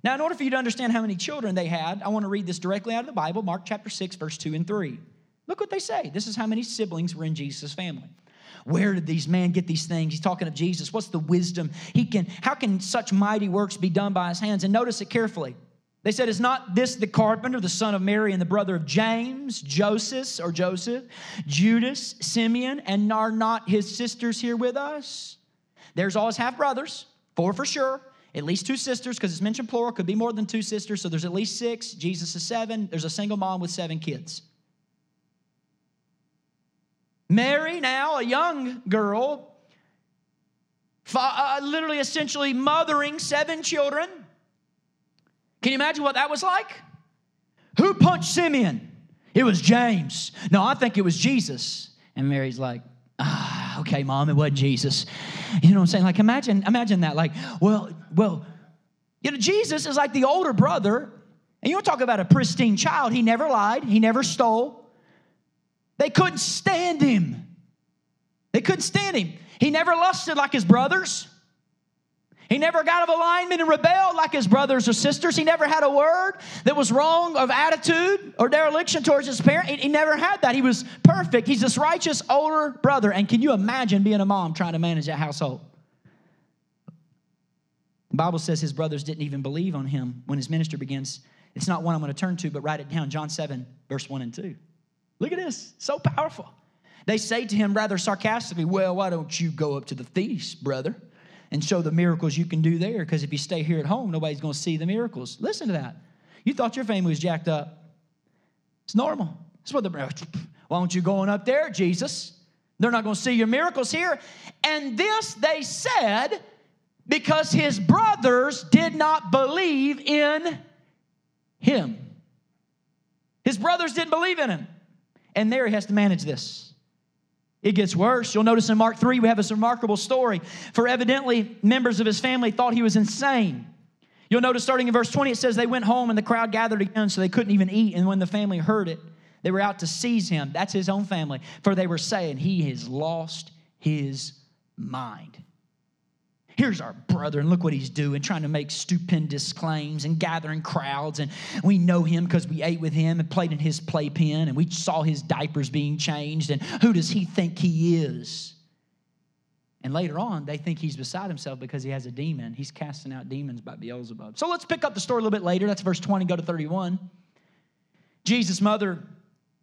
Now, in order for you to understand how many children they had, I want to read this directly out of the Bible, Mark chapter 6, verse 2 and 3. Look what they say. This is how many siblings were in Jesus' family. Where did these men get these things? He's talking of Jesus. What's the wisdom? He can, how can such mighty works be done by his hands? And notice it carefully. They said, Is not this the carpenter, the son of Mary, and the brother of James, Joseph, or Joseph, Judas, Simeon, and are not his sisters here with us? There's all his half brothers, four for sure at least two sisters, because it's mentioned plural, could be more than two sisters. So there's at least six. Jesus is seven. There's a single mom with seven kids. Mary, now a young girl, uh, literally essentially mothering seven children. Can you imagine what that was like? Who punched Simeon? It was James. No, I think it was Jesus. And Mary's like, ah, okay, mom, it wasn't Jesus. You know what I'm saying? Like imagine, imagine that. Like, well, well, you know, Jesus is like the older brother, and you don't talk about a pristine child. He never lied, he never stole. They couldn't stand him. They couldn't stand him. He never lusted like his brothers. He never got out of alignment and rebelled like his brothers or sisters. He never had a word that was wrong of attitude or dereliction towards his parent. He never had that. He was perfect. He's this righteous older brother. And can you imagine being a mom trying to manage that household? The Bible says his brothers didn't even believe on him when his ministry begins. It's not one I'm going to turn to, but write it down John 7, verse 1 and 2. Look at this, so powerful. They say to him rather sarcastically, Well, why don't you go up to the feast, brother? And show the miracles you can do there because if you stay here at home, nobody's going to see the miracles. Listen to that. You thought your family was jacked up. It's normal. That's what the [LAUGHS] why aren't you going up there, Jesus? They're not going to see your miracles here. And this they said because his brothers did not believe in him. His brothers didn't believe in him. And there he has to manage this. It gets worse. You'll notice in Mark 3, we have this remarkable story. For evidently, members of his family thought he was insane. You'll notice starting in verse 20, it says they went home and the crowd gathered again, so they couldn't even eat. And when the family heard it, they were out to seize him. That's his own family. For they were saying, He has lost his mind. Here's our brother, and look what he's doing, trying to make stupendous claims and gathering crowds. And we know him because we ate with him and played in his playpen, and we saw his diapers being changed. And who does he think he is? And later on, they think he's beside himself because he has a demon. He's casting out demons by Beelzebub. So let's pick up the story a little bit later. That's verse 20, go to 31. Jesus' mother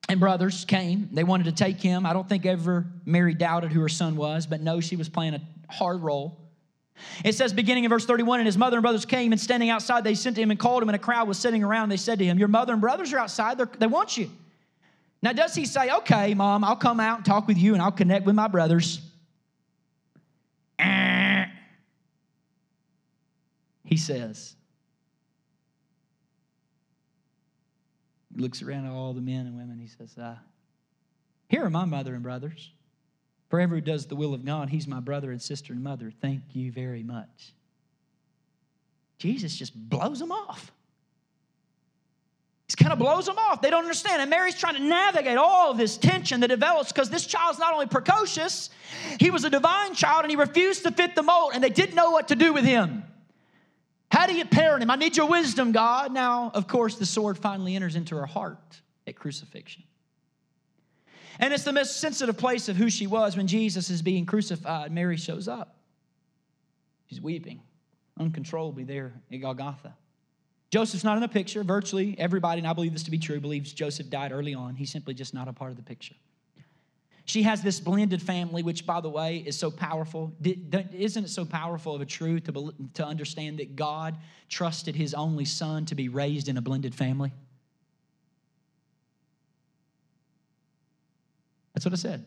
and brothers came. They wanted to take him. I don't think ever Mary doubted who her son was, but no, she was playing a hard role. It says, beginning in verse 31, and his mother and brothers came, and standing outside, they sent to him and called him, and a crowd was sitting around. They said to him, Your mother and brothers are outside, They're, they want you. Now, does he say, Okay, mom, I'll come out and talk with you, and I'll connect with my brothers? [CLEARS THROAT] He says, He looks around at all the men and women. He says, uh, Here are my mother and brothers. For everyone who does the will of God, he's my brother and sister and mother. Thank you very much. Jesus just blows them off. He kind of blows them off. They don't understand. And Mary's trying to navigate all of this tension that develops because this child's not only precocious, he was a divine child and he refused to fit the mold, and they didn't know what to do with him. How do you parent him? I need your wisdom, God. Now, of course, the sword finally enters into her heart at crucifixion. And it's the most sensitive place of who she was when Jesus is being crucified. Mary shows up. She's weeping uncontrollably there at Golgotha. Joseph's not in the picture. Virtually everybody, and I believe this to be true, believes Joseph died early on. He's simply just not a part of the picture. She has this blended family, which, by the way, is so powerful. Isn't it so powerful of a truth to, to understand that God trusted his only son to be raised in a blended family? That's what I said.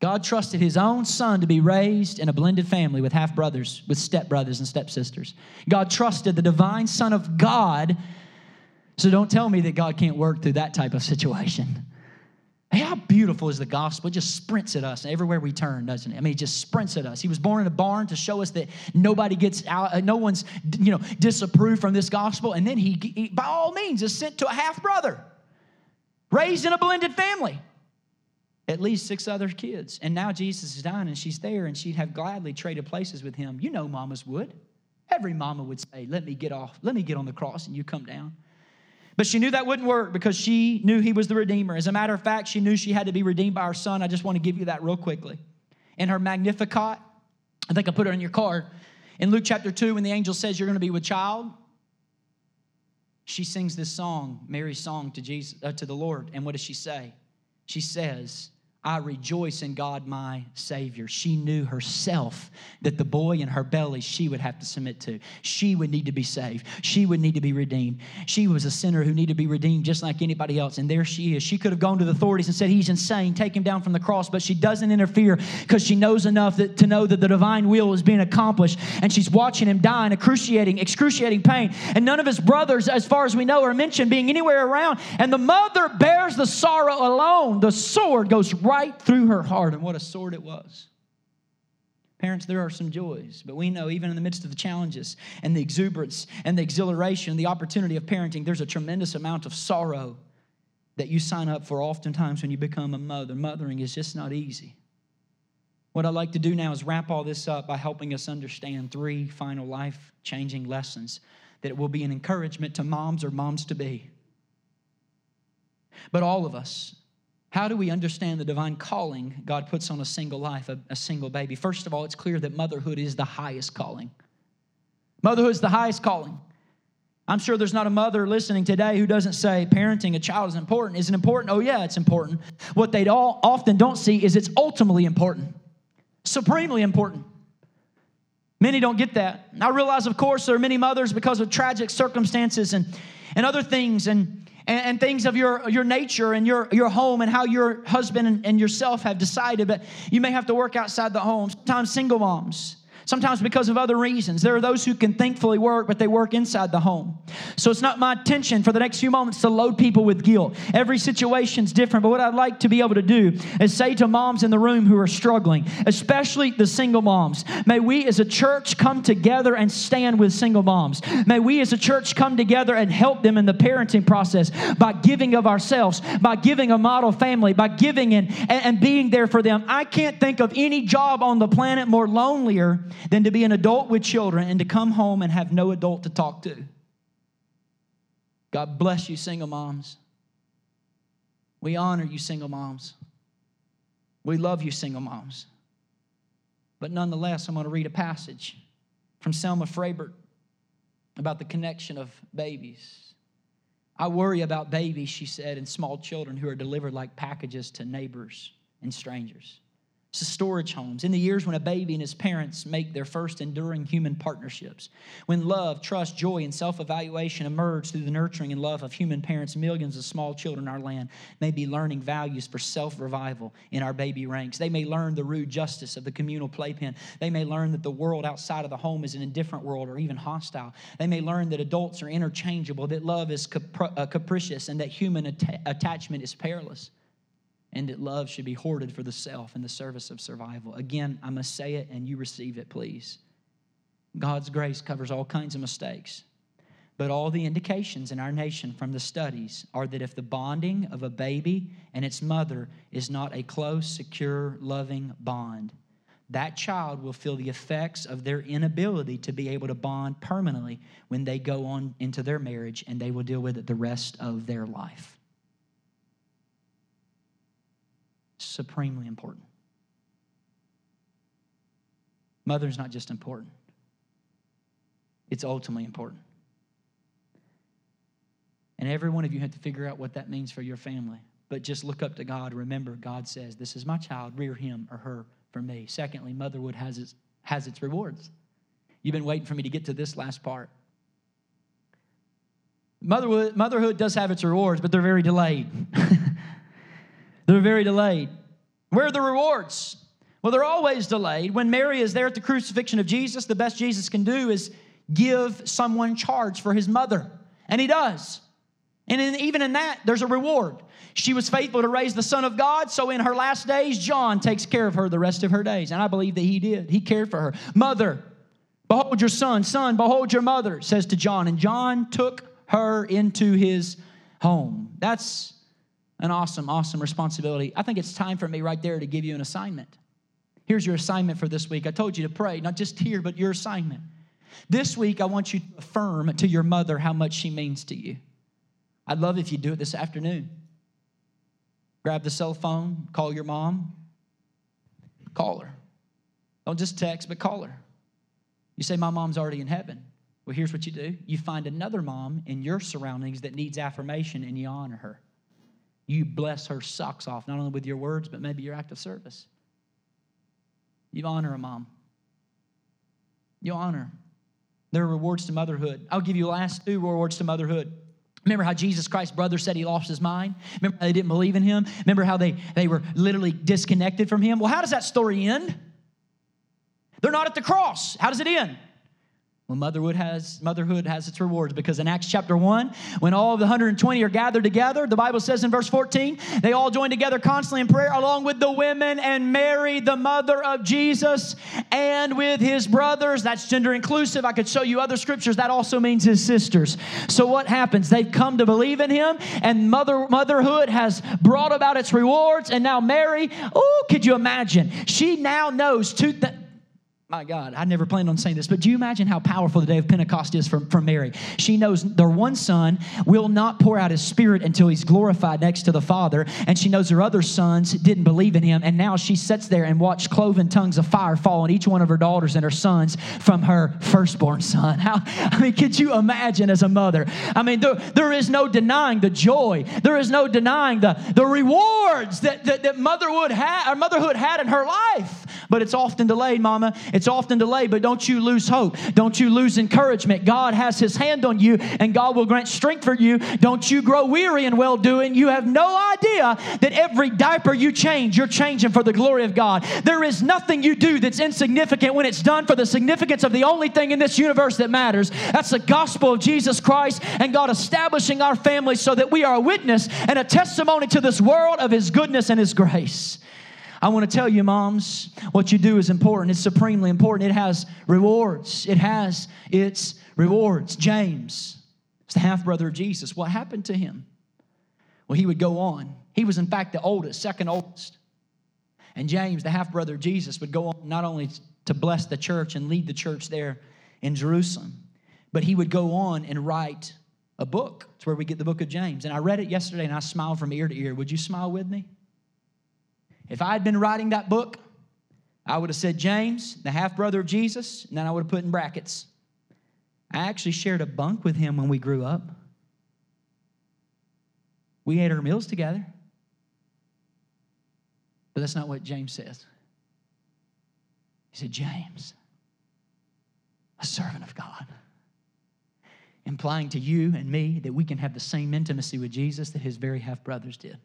God trusted his own son to be raised in a blended family with half brothers, with step brothers and stepsisters. God trusted the divine Son of God. So don't tell me that God can't work through that type of situation. Hey, how beautiful is the gospel? It just sprints at us everywhere we turn, doesn't it? I mean, it just sprints at us. He was born in a barn to show us that nobody gets out, uh, no one's, you know, disapproved from this gospel. And then he, he by all means, is sent to a half brother, raised in a blended family, at least six other kids. And now Jesus is dying and she's there and she'd have gladly traded places with him. You know, mamas would. Every mama would say, Let me get off, let me get on the cross and you come down. But she knew that wouldn't work because she knew he was the Redeemer. As a matter of fact, she knew she had to be redeemed by her son. I just want to give you that real quickly. In her Magnificat, I think I put it on your card. In Luke chapter 2, when the angel says you're going to be with child, she sings this song, Mary's song to Jesus, uh, to the Lord. And what does she say? She says, I rejoice in God, my Savior. She knew herself that the boy in her belly she would have to submit to. She would need to be saved. She would need to be redeemed. She was a sinner who needed to be redeemed just like anybody else. And there she is. She could have gone to the authorities and said, He's insane, take him down from the cross. But she doesn't interfere because she knows enough that, to know that the divine will is being accomplished. And she's watching him die in excruciating, excruciating pain. And none of his brothers, as far as we know, are mentioned being anywhere around. And the mother bears the sorrow alone. The sword goes right through her heart, and what a sword it was. Parents, there are some joys, but we know even in the midst of the challenges and the exuberance and the exhilaration, the opportunity of parenting, there's a tremendous amount of sorrow that you sign up for oftentimes when you become a mother. Mothering is just not easy. What I'd like to do now is wrap all this up by helping us understand three final life changing lessons that will be an encouragement to moms or moms to be. But all of us, how do we understand the divine calling God puts on a single life, a, a, single baby? First of all, it's clear that motherhood is the highest calling. Motherhood is the highest calling. I'm sure there's not a mother listening today who doesn't say parenting a child is important. Is it important? Oh, yeah, it's important. What they all often don't see is it's ultimately important, supremely important. Many don't get that. I realize, of course, there are many mothers because of tragic circumstances and, and other things, and and, and, things of your, your nature and your, your home and how your husband and, and yourself have decided, but you may have to work outside the home. Sometimes single moms sometimes because of other reasons. There are those who can thankfully work, but they work inside the home. So it's not my intention for the next few moments to load people with guilt. Every situation's different, but what I'd like to be able to do is say to moms in the room who are struggling, especially the single moms, may we as a church come together and stand with single moms. May we as a church come together and help them in the parenting process by giving of ourselves, by giving a model family, by giving and, and, and being there for them. I can't think of any job on the planet more lonelier than to be an adult with children and to come home and have no adult to talk to. God bless you, single moms. We honor you, single moms. We love you, single moms. But nonetheless, I'm going to read a passage from Selma Fraiberg about the connection of babies. I worry about babies, she said, and small children who are delivered like packages to neighbors and strangers to storage homes, in the years when a baby and his parents make their first enduring human partnerships, when love, trust, joy, and self evaluation emerge through the nurturing and love of human parents, millions of small children in our land may be learning values for self revival in our baby ranks. They may learn the rude justice of the communal playpen. They may learn that the world outside of the home is an indifferent world or even hostile. They may learn that adults are interchangeable, that love is uh, capricious, and that human att- attachment is perilous and that love should be hoarded for the self in the service of survival. Again, I must say it and you receive it, please. God's grace covers all kinds of mistakes. But all the indications in our nation from the studies are that if the bonding of a baby and its mother is not a close, secure, loving bond, that child will feel the effects of their inability to be able to bond permanently when they go on into their marriage and they will deal with it the rest of their life. Supremely important. Mother's not just important, it's ultimately important. And every one of you have to figure out what that means for your family. But just look up to God. Remember, God says, This is my child, rear him or her for me. Secondly, motherhood has its, has its rewards. You've been waiting for me to get to this last part. Motherhood, motherhood does have its rewards, but they're very delayed. [LAUGHS] They're very delayed. Where are the rewards? Well, they're always delayed. When Mary is there at the crucifixion of Jesus, the best Jesus can do is give someone charge for his mother. And he does. And in, even in that, there's a reward. She was faithful to raise the Son of God, so in her last days, John takes care of her the rest of her days. And I believe that he did. He cared for her. Mother, behold your son. Son, behold your mother, says to John. And John took her into his home. That's an awesome, awesome responsibility. I think it's time for me right there to give you an assignment. Here's your assignment for this week. I told you to pray, not just here, but your assignment. This week, I want you to affirm to your mother how much she means to you. I'd love if you do it this afternoon. Grab the cell phone, call your mom, call her. Don't just text, but call her. You say, My mom's already in heaven. Well, here's what you do you find another mom in your surroundings that needs affirmation and you honor her you bless her socks off, not only with your words, but maybe your act of service. You honor a mom. You honor. There are rewards to motherhood. I'll give you last two rewards to motherhood. Remember how Jesus Christ's brother said he lost his mind? Remember how they didn't believe in him? Remember how they, they were literally disconnected from him? Well, how does that story end? They're not at the cross. How does it end? Well, motherhood has, motherhood has its rewards because in Acts chapter 1, when all of the 120 are gathered together, the Bible says in verse 14, they all join together constantly in prayer along with the women and Mary, the mother of Jesus, and with his brothers. That's gender inclusive. I could show you other scriptures. That also means his sisters. So what happens? They've come to believe in him, and mother, motherhood has brought about its rewards. And now Mary, oh, could you imagine? She now knows two things my God, I never planned on saying this, but do you imagine how powerful the day of Pentecost is for, for Mary? She knows their one son will not pour out his spirit until he's glorified next to the Father, and she knows her other sons didn't believe in him, and now she sits there and watches cloven tongues of fire fall on each one of her daughters and her sons from her firstborn son. [LAUGHS] How, I mean, could you imagine as a mother? I mean, there, there is no denying the joy, there is no denying the, the rewards that, that, that motherhood, had, or motherhood had in her life, but it's often delayed, Mama. It's often delayed, but don't you lose hope. Don't you lose encouragement. God has His hand on you, and God will grant strength for you. Don't you grow weary in well doing. You have no idea that every diaper you change, you're changing for the glory of God. There is nothing you do that's insignificant when it's done for the significance of the only thing in this universe that matters. That's the gospel of Jesus Christ and God establishing our families so that we are a witness and a testimony to this world of His goodness and His grace. I want to tell you, moms, what you do is important. It's supremely important. It has rewards. It has its rewards. James is the half brother of Jesus. What happened to him? Well, he would go on. He was, in fact, the oldest, second oldest. And James, the half brother of Jesus, would go on not only to bless the church and lead the church there in Jerusalem. But he would go on and write a book. It's where we get the book of James. And I read it yesterday and I smiled from ear to ear. Would you smile with me? If I had been writing that book, I would have said James, the half brother of Jesus, and then I would have put in brackets. I actually shared a bunk with him when we grew up. We ate our meals together. But that's not what James says. He said, James, a servant of God, implying to you and me that we can have the same intimacy with Jesus that his very half brothers did.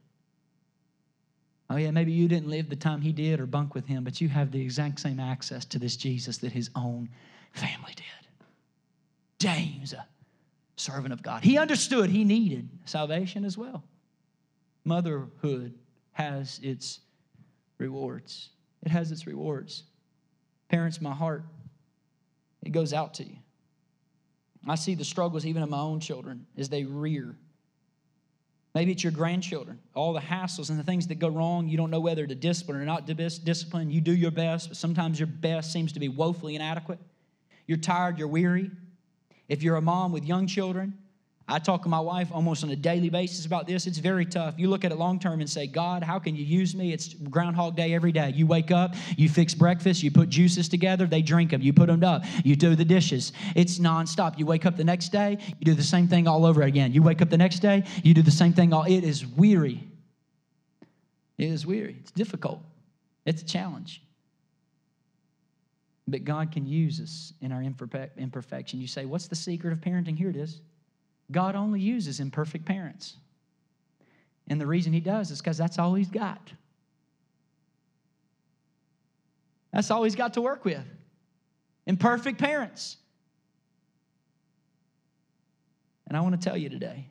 Oh, yeah, maybe you didn't live the time he did or bunk with him, but you have the exact same access to this Jesus that his own family did. James, a servant of God. He understood he needed salvation as well. Motherhood has its rewards. It has its rewards. Parents, my heart, it goes out to you. I see the struggles even of my own children as they rear. Maybe it's your grandchildren, all the hassles and the things that go wrong. You don't know whether to discipline or not discipline. You do your best, but sometimes your best seems to be woefully inadequate. You're tired, you're weary. If you're a mom with young children, I talk to my wife almost on a daily basis about this. It's very tough. You look at it long term and say, God, how can you use me? It's Groundhog Day every day. You wake up, you fix breakfast, you put juices together, they drink them, you put them up, you do the dishes. It's nonstop. You wake up the next day, you do the same thing all over again. You wake up the next day, you do the same thing all. It is weary. It is weary. It's difficult. It's a challenge. But God can use us in our imperfection. You say, What's the secret of parenting? Here it is. God only uses imperfect parents. And the reason he does is because that's all he's got. That's all he's got to work with. Imperfect parents. And I want to tell you today,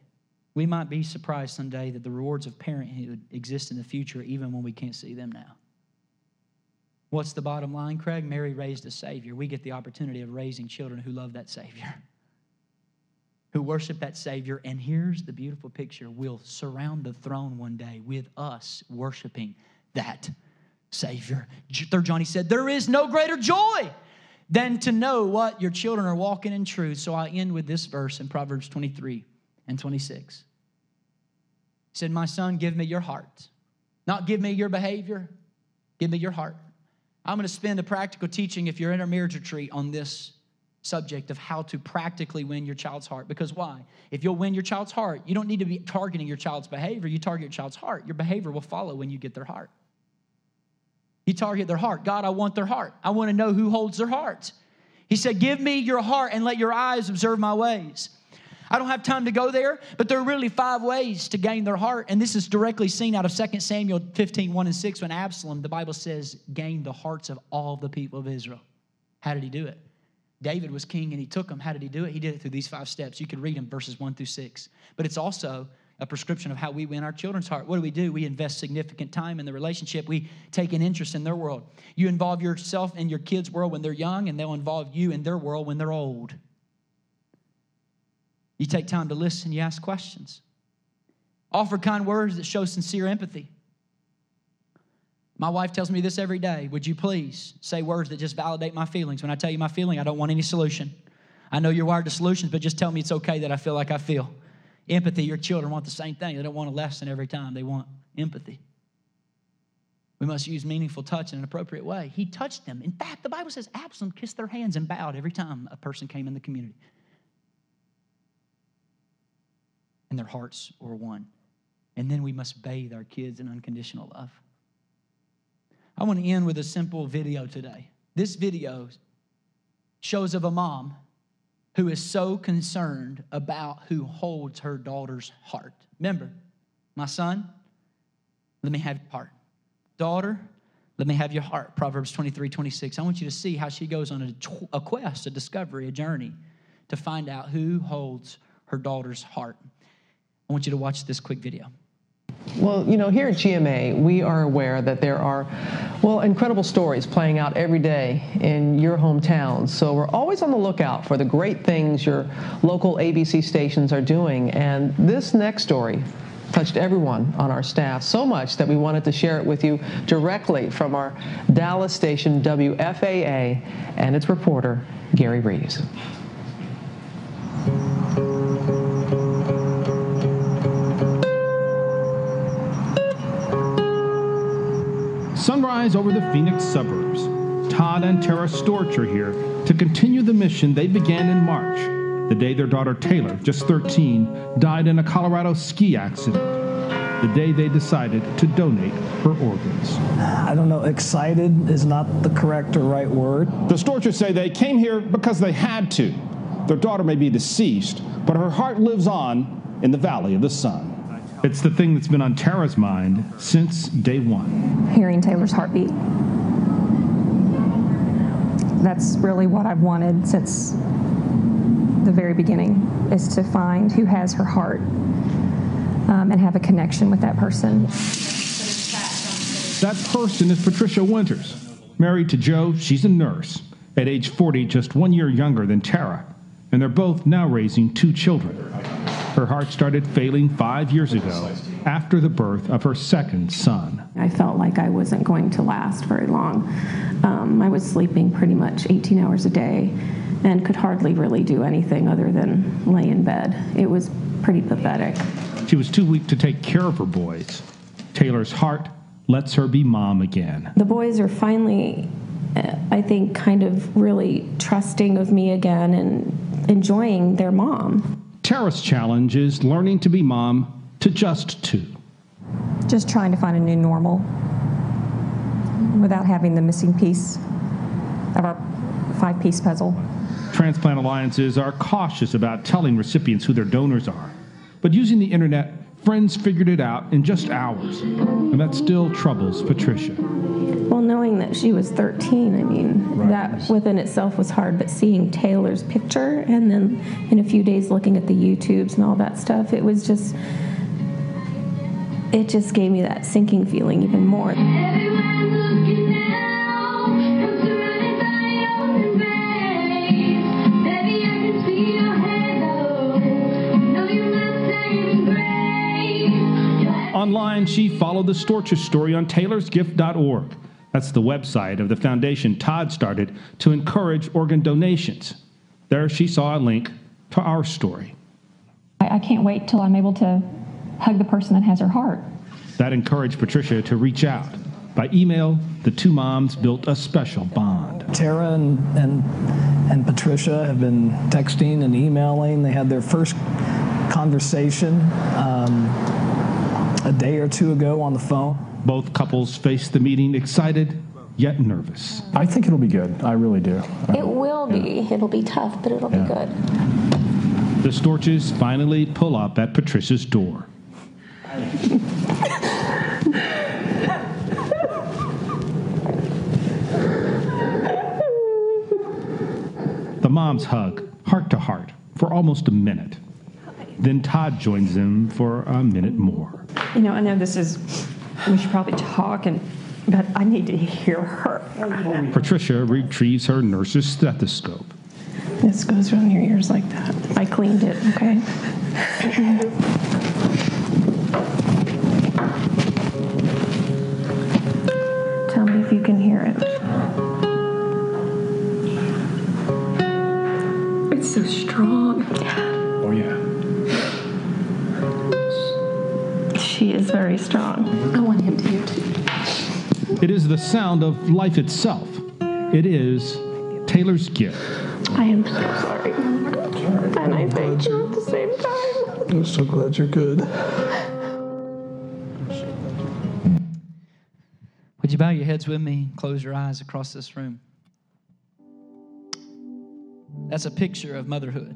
we might be surprised someday that the rewards of parenthood exist in the future even when we can't see them now. What's the bottom line, Craig? Mary raised a Savior. We get the opportunity of raising children who love that Savior who worship that Savior. And here's the beautiful picture we'll surround the throne one day with us worshiping that Savior. Third John, he said, There is no greater joy than to know what your children are walking in truth. So I end with this verse in Proverbs 23 and 26. He said, My son, give me your heart. Not give me your behavior, give me your heart. I'm going to spend a practical teaching if you're in our marriage retreat on this subject of how to practically win your child's heart. Because why? If you'll win your child's heart, you don't need to be targeting your child's behavior. You target your child's heart. Your behavior will follow when you get their heart. You target their heart. God, I want their heart. I want to know who holds their heart. He said, Give me your heart and let your eyes observe my ways. I don't have time to go there, but there are really five ways to gain their heart. And this is directly seen out of 2 Samuel 15, 1 and 6, when Absalom, the Bible says, gained the hearts of all the people of Israel. How did he do it? David was king and he took them. How did he do it? He did it through these five steps. You could read them, verses one through six. But it's also a prescription of how we win our children's heart. What do we do? We invest significant time in the relationship. We take an interest in their world. You involve yourself in your kids' world when they're young, and they'll involve you in their world when they're old. You take time to listen, you ask questions. Offer kind words that show sincere empathy. My wife tells me this every day. Would you please say words that just validate my feelings? When I tell you my feeling, I don't want any solution. I know you're wired to solutions, but just tell me it's okay that I feel like I feel. Empathy, your children want the same thing. They don't want a lesson every time, they want empathy. We must use meaningful touch in an appropriate way. He touched them. In fact, the Bible says Absalom kissed their hands and bowed every time a person came in the community. And their hearts were one. And then we must bathe our kids in unconditional love. I want to end with a simple video today. This video shows of a mom who is so concerned about who holds her daughter's heart. Remember, my son, let me have your heart. Daughter, let me have your heart. Proverbs 23, 26. I want you to see how she goes on a, a quest, a discovery, a journey to find out who holds her daughter's heart. I want you to watch this quick video. Well, you know, here at GMA, we are aware that there are, well, incredible stories playing out every day in your hometown. So we're always on the lookout for the great things your local ABC stations are doing. And this next story touched everyone on our staff so much that we wanted to share it with you directly from our Dallas station WFAA and its reporter, Gary Reeves. Sunrise over the Phoenix suburbs. Todd and Tara Storch are here to continue the mission they began in March, the day their daughter Taylor, just 13, died in a Colorado ski accident. The day they decided to donate her organs. Ah, I don't know, excited is not the correct or right word. The Storches say they came here because they had to. Their daughter may be deceased, but her heart lives on in the Valley of the Sun. It's the thing that's been on Tara's mind since day one. hearing Taylor's heartbeat. That's really what I've wanted since the very beginning is to find who has her heart um, and have a connection with that person. That person is Patricia Winters. Married to Joe, she's a nurse. At age 40, just one year younger than Tara. And they're both now raising two children. Her heart started failing five years ago after the birth of her second son. I felt like I wasn't going to last very long. Um, I was sleeping pretty much 18 hours a day and could hardly really do anything other than lay in bed. It was pretty pathetic. She was too weak to take care of her boys. Taylor's heart lets her be mom again. The boys are finally, uh, I think, kind of really trusting of me again and enjoying their mom. Tara's challenge is learning to be mom to just two. Just trying to find a new normal without having the missing piece of our five piece puzzle. Transplant alliances are cautious about telling recipients who their donors are. But using the internet, friends figured it out in just hours. And that still troubles Patricia. Well, knowing that she was 13, I mean, that within itself was hard, but seeing Taylor's picture and then in a few days looking at the YouTubes and all that stuff, it was just, it just gave me that sinking feeling even more. Everyone's looking now, I'm surrounded by your embrace. Baby, I can see your halo. Know you're my saving grace. Online, she followed the Storch's story on taylorsgift.org. That's the website of the foundation Todd started to encourage organ donations. There, she saw a link to our story. I, I can't wait till I'm able to hug the person that has her heart. That encouraged Patricia to reach out. By email, the two moms built a special bond. Tara and, and, and Patricia have been texting and emailing. They had their first conversation um, a day or two ago on the phone. Both couples faced the meeting excited yet nervous. I think it'll be good. I really do. It will be. It'll be tough, but it'll be good. The Storches finally pull up at Patricia's door. the moms hug, heart to heart, for almost a minute. Then Todd joins them for a minute more. You know, I know this is, we should probably talk, and but I need to hear her. Patricia retrieves her nurse's stethoscope. This goes around your ears like that. I cleaned it, okay? Tell me if you can hear it. It's so strong. Oh, yeah. She is very strong. The sound of life itself. It is Taylor's gift. I am so sorry. And I thank you at the same time. I'm so glad you're good. Would you bow your heads with me? Close your eyes across this room. That's a picture of motherhood.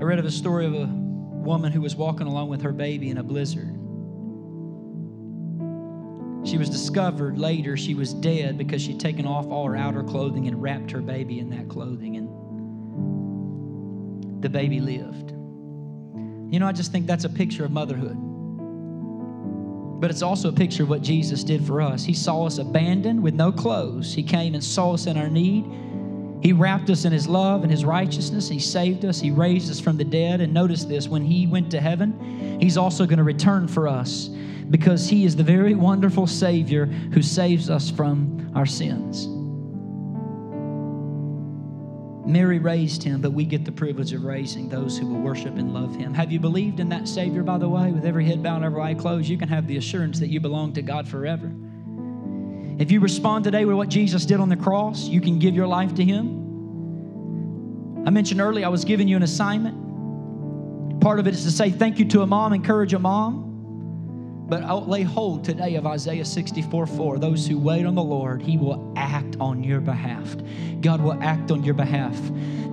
I read of a story of a woman who was walking along with her baby in a blizzard. She was discovered later she was dead because she'd taken off all her outer clothing and wrapped her baby in that clothing, and the baby lived. You know, I just think that's a picture of motherhood. But it's also a picture of what Jesus did for us. He saw us abandoned with no clothes. He came and saw us in our need. He wrapped us in His love and His righteousness. He saved us. He raised us from the dead. And notice this when He went to heaven, He's also going to return for us because He is the very wonderful Savior who saves us from our sins. Mary raised him, but we get the privilege of raising those who will worship and love him. Have you believed in that Savior, by the way? With every head bowed every eye closed, you can have the assurance that you belong to God forever. If you respond today with what Jesus did on the cross, you can give your life to him. I mentioned earlier I was giving you an assignment. Part of it is to say thank you to a mom, encourage a mom. But I'll lay hold today of Isaiah 64 4. Those who wait on the Lord, He will act on your behalf. God will act on your behalf.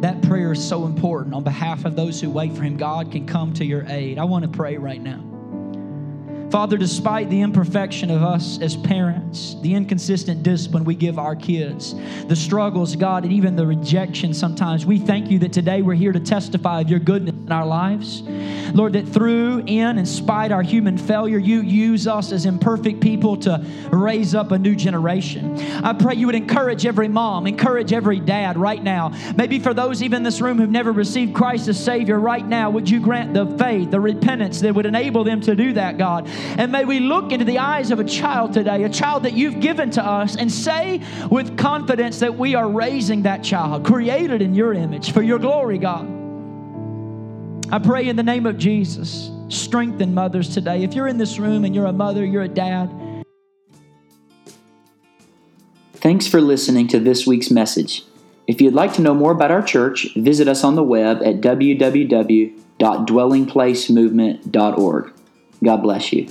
That prayer is so important on behalf of those who wait for Him. God can come to your aid. I want to pray right now. Father, despite the imperfection of us as parents, the inconsistent discipline we give our kids, the struggles, God, and even the rejection sometimes, we thank you that today we're here to testify of your goodness in our lives. Lord, that through, in, and spite our human failure, you use us as imperfect people to raise up a new generation. I pray you would encourage every mom, encourage every dad right now. Maybe for those even in this room who've never received Christ as Savior, right now, would you grant the faith, the repentance that would enable them to do that, God? And may we look into the eyes of a child today, a child that you've given to us, and say with confidence that we are raising that child, created in your image for your glory, God. I pray in the name of Jesus, strengthen mothers today. If you're in this room and you're a mother, you're a dad, Thanks for listening to this week's message. If you'd like to know more about our church, visit us on the web at www.dwellingplacemovement.org. God bless you.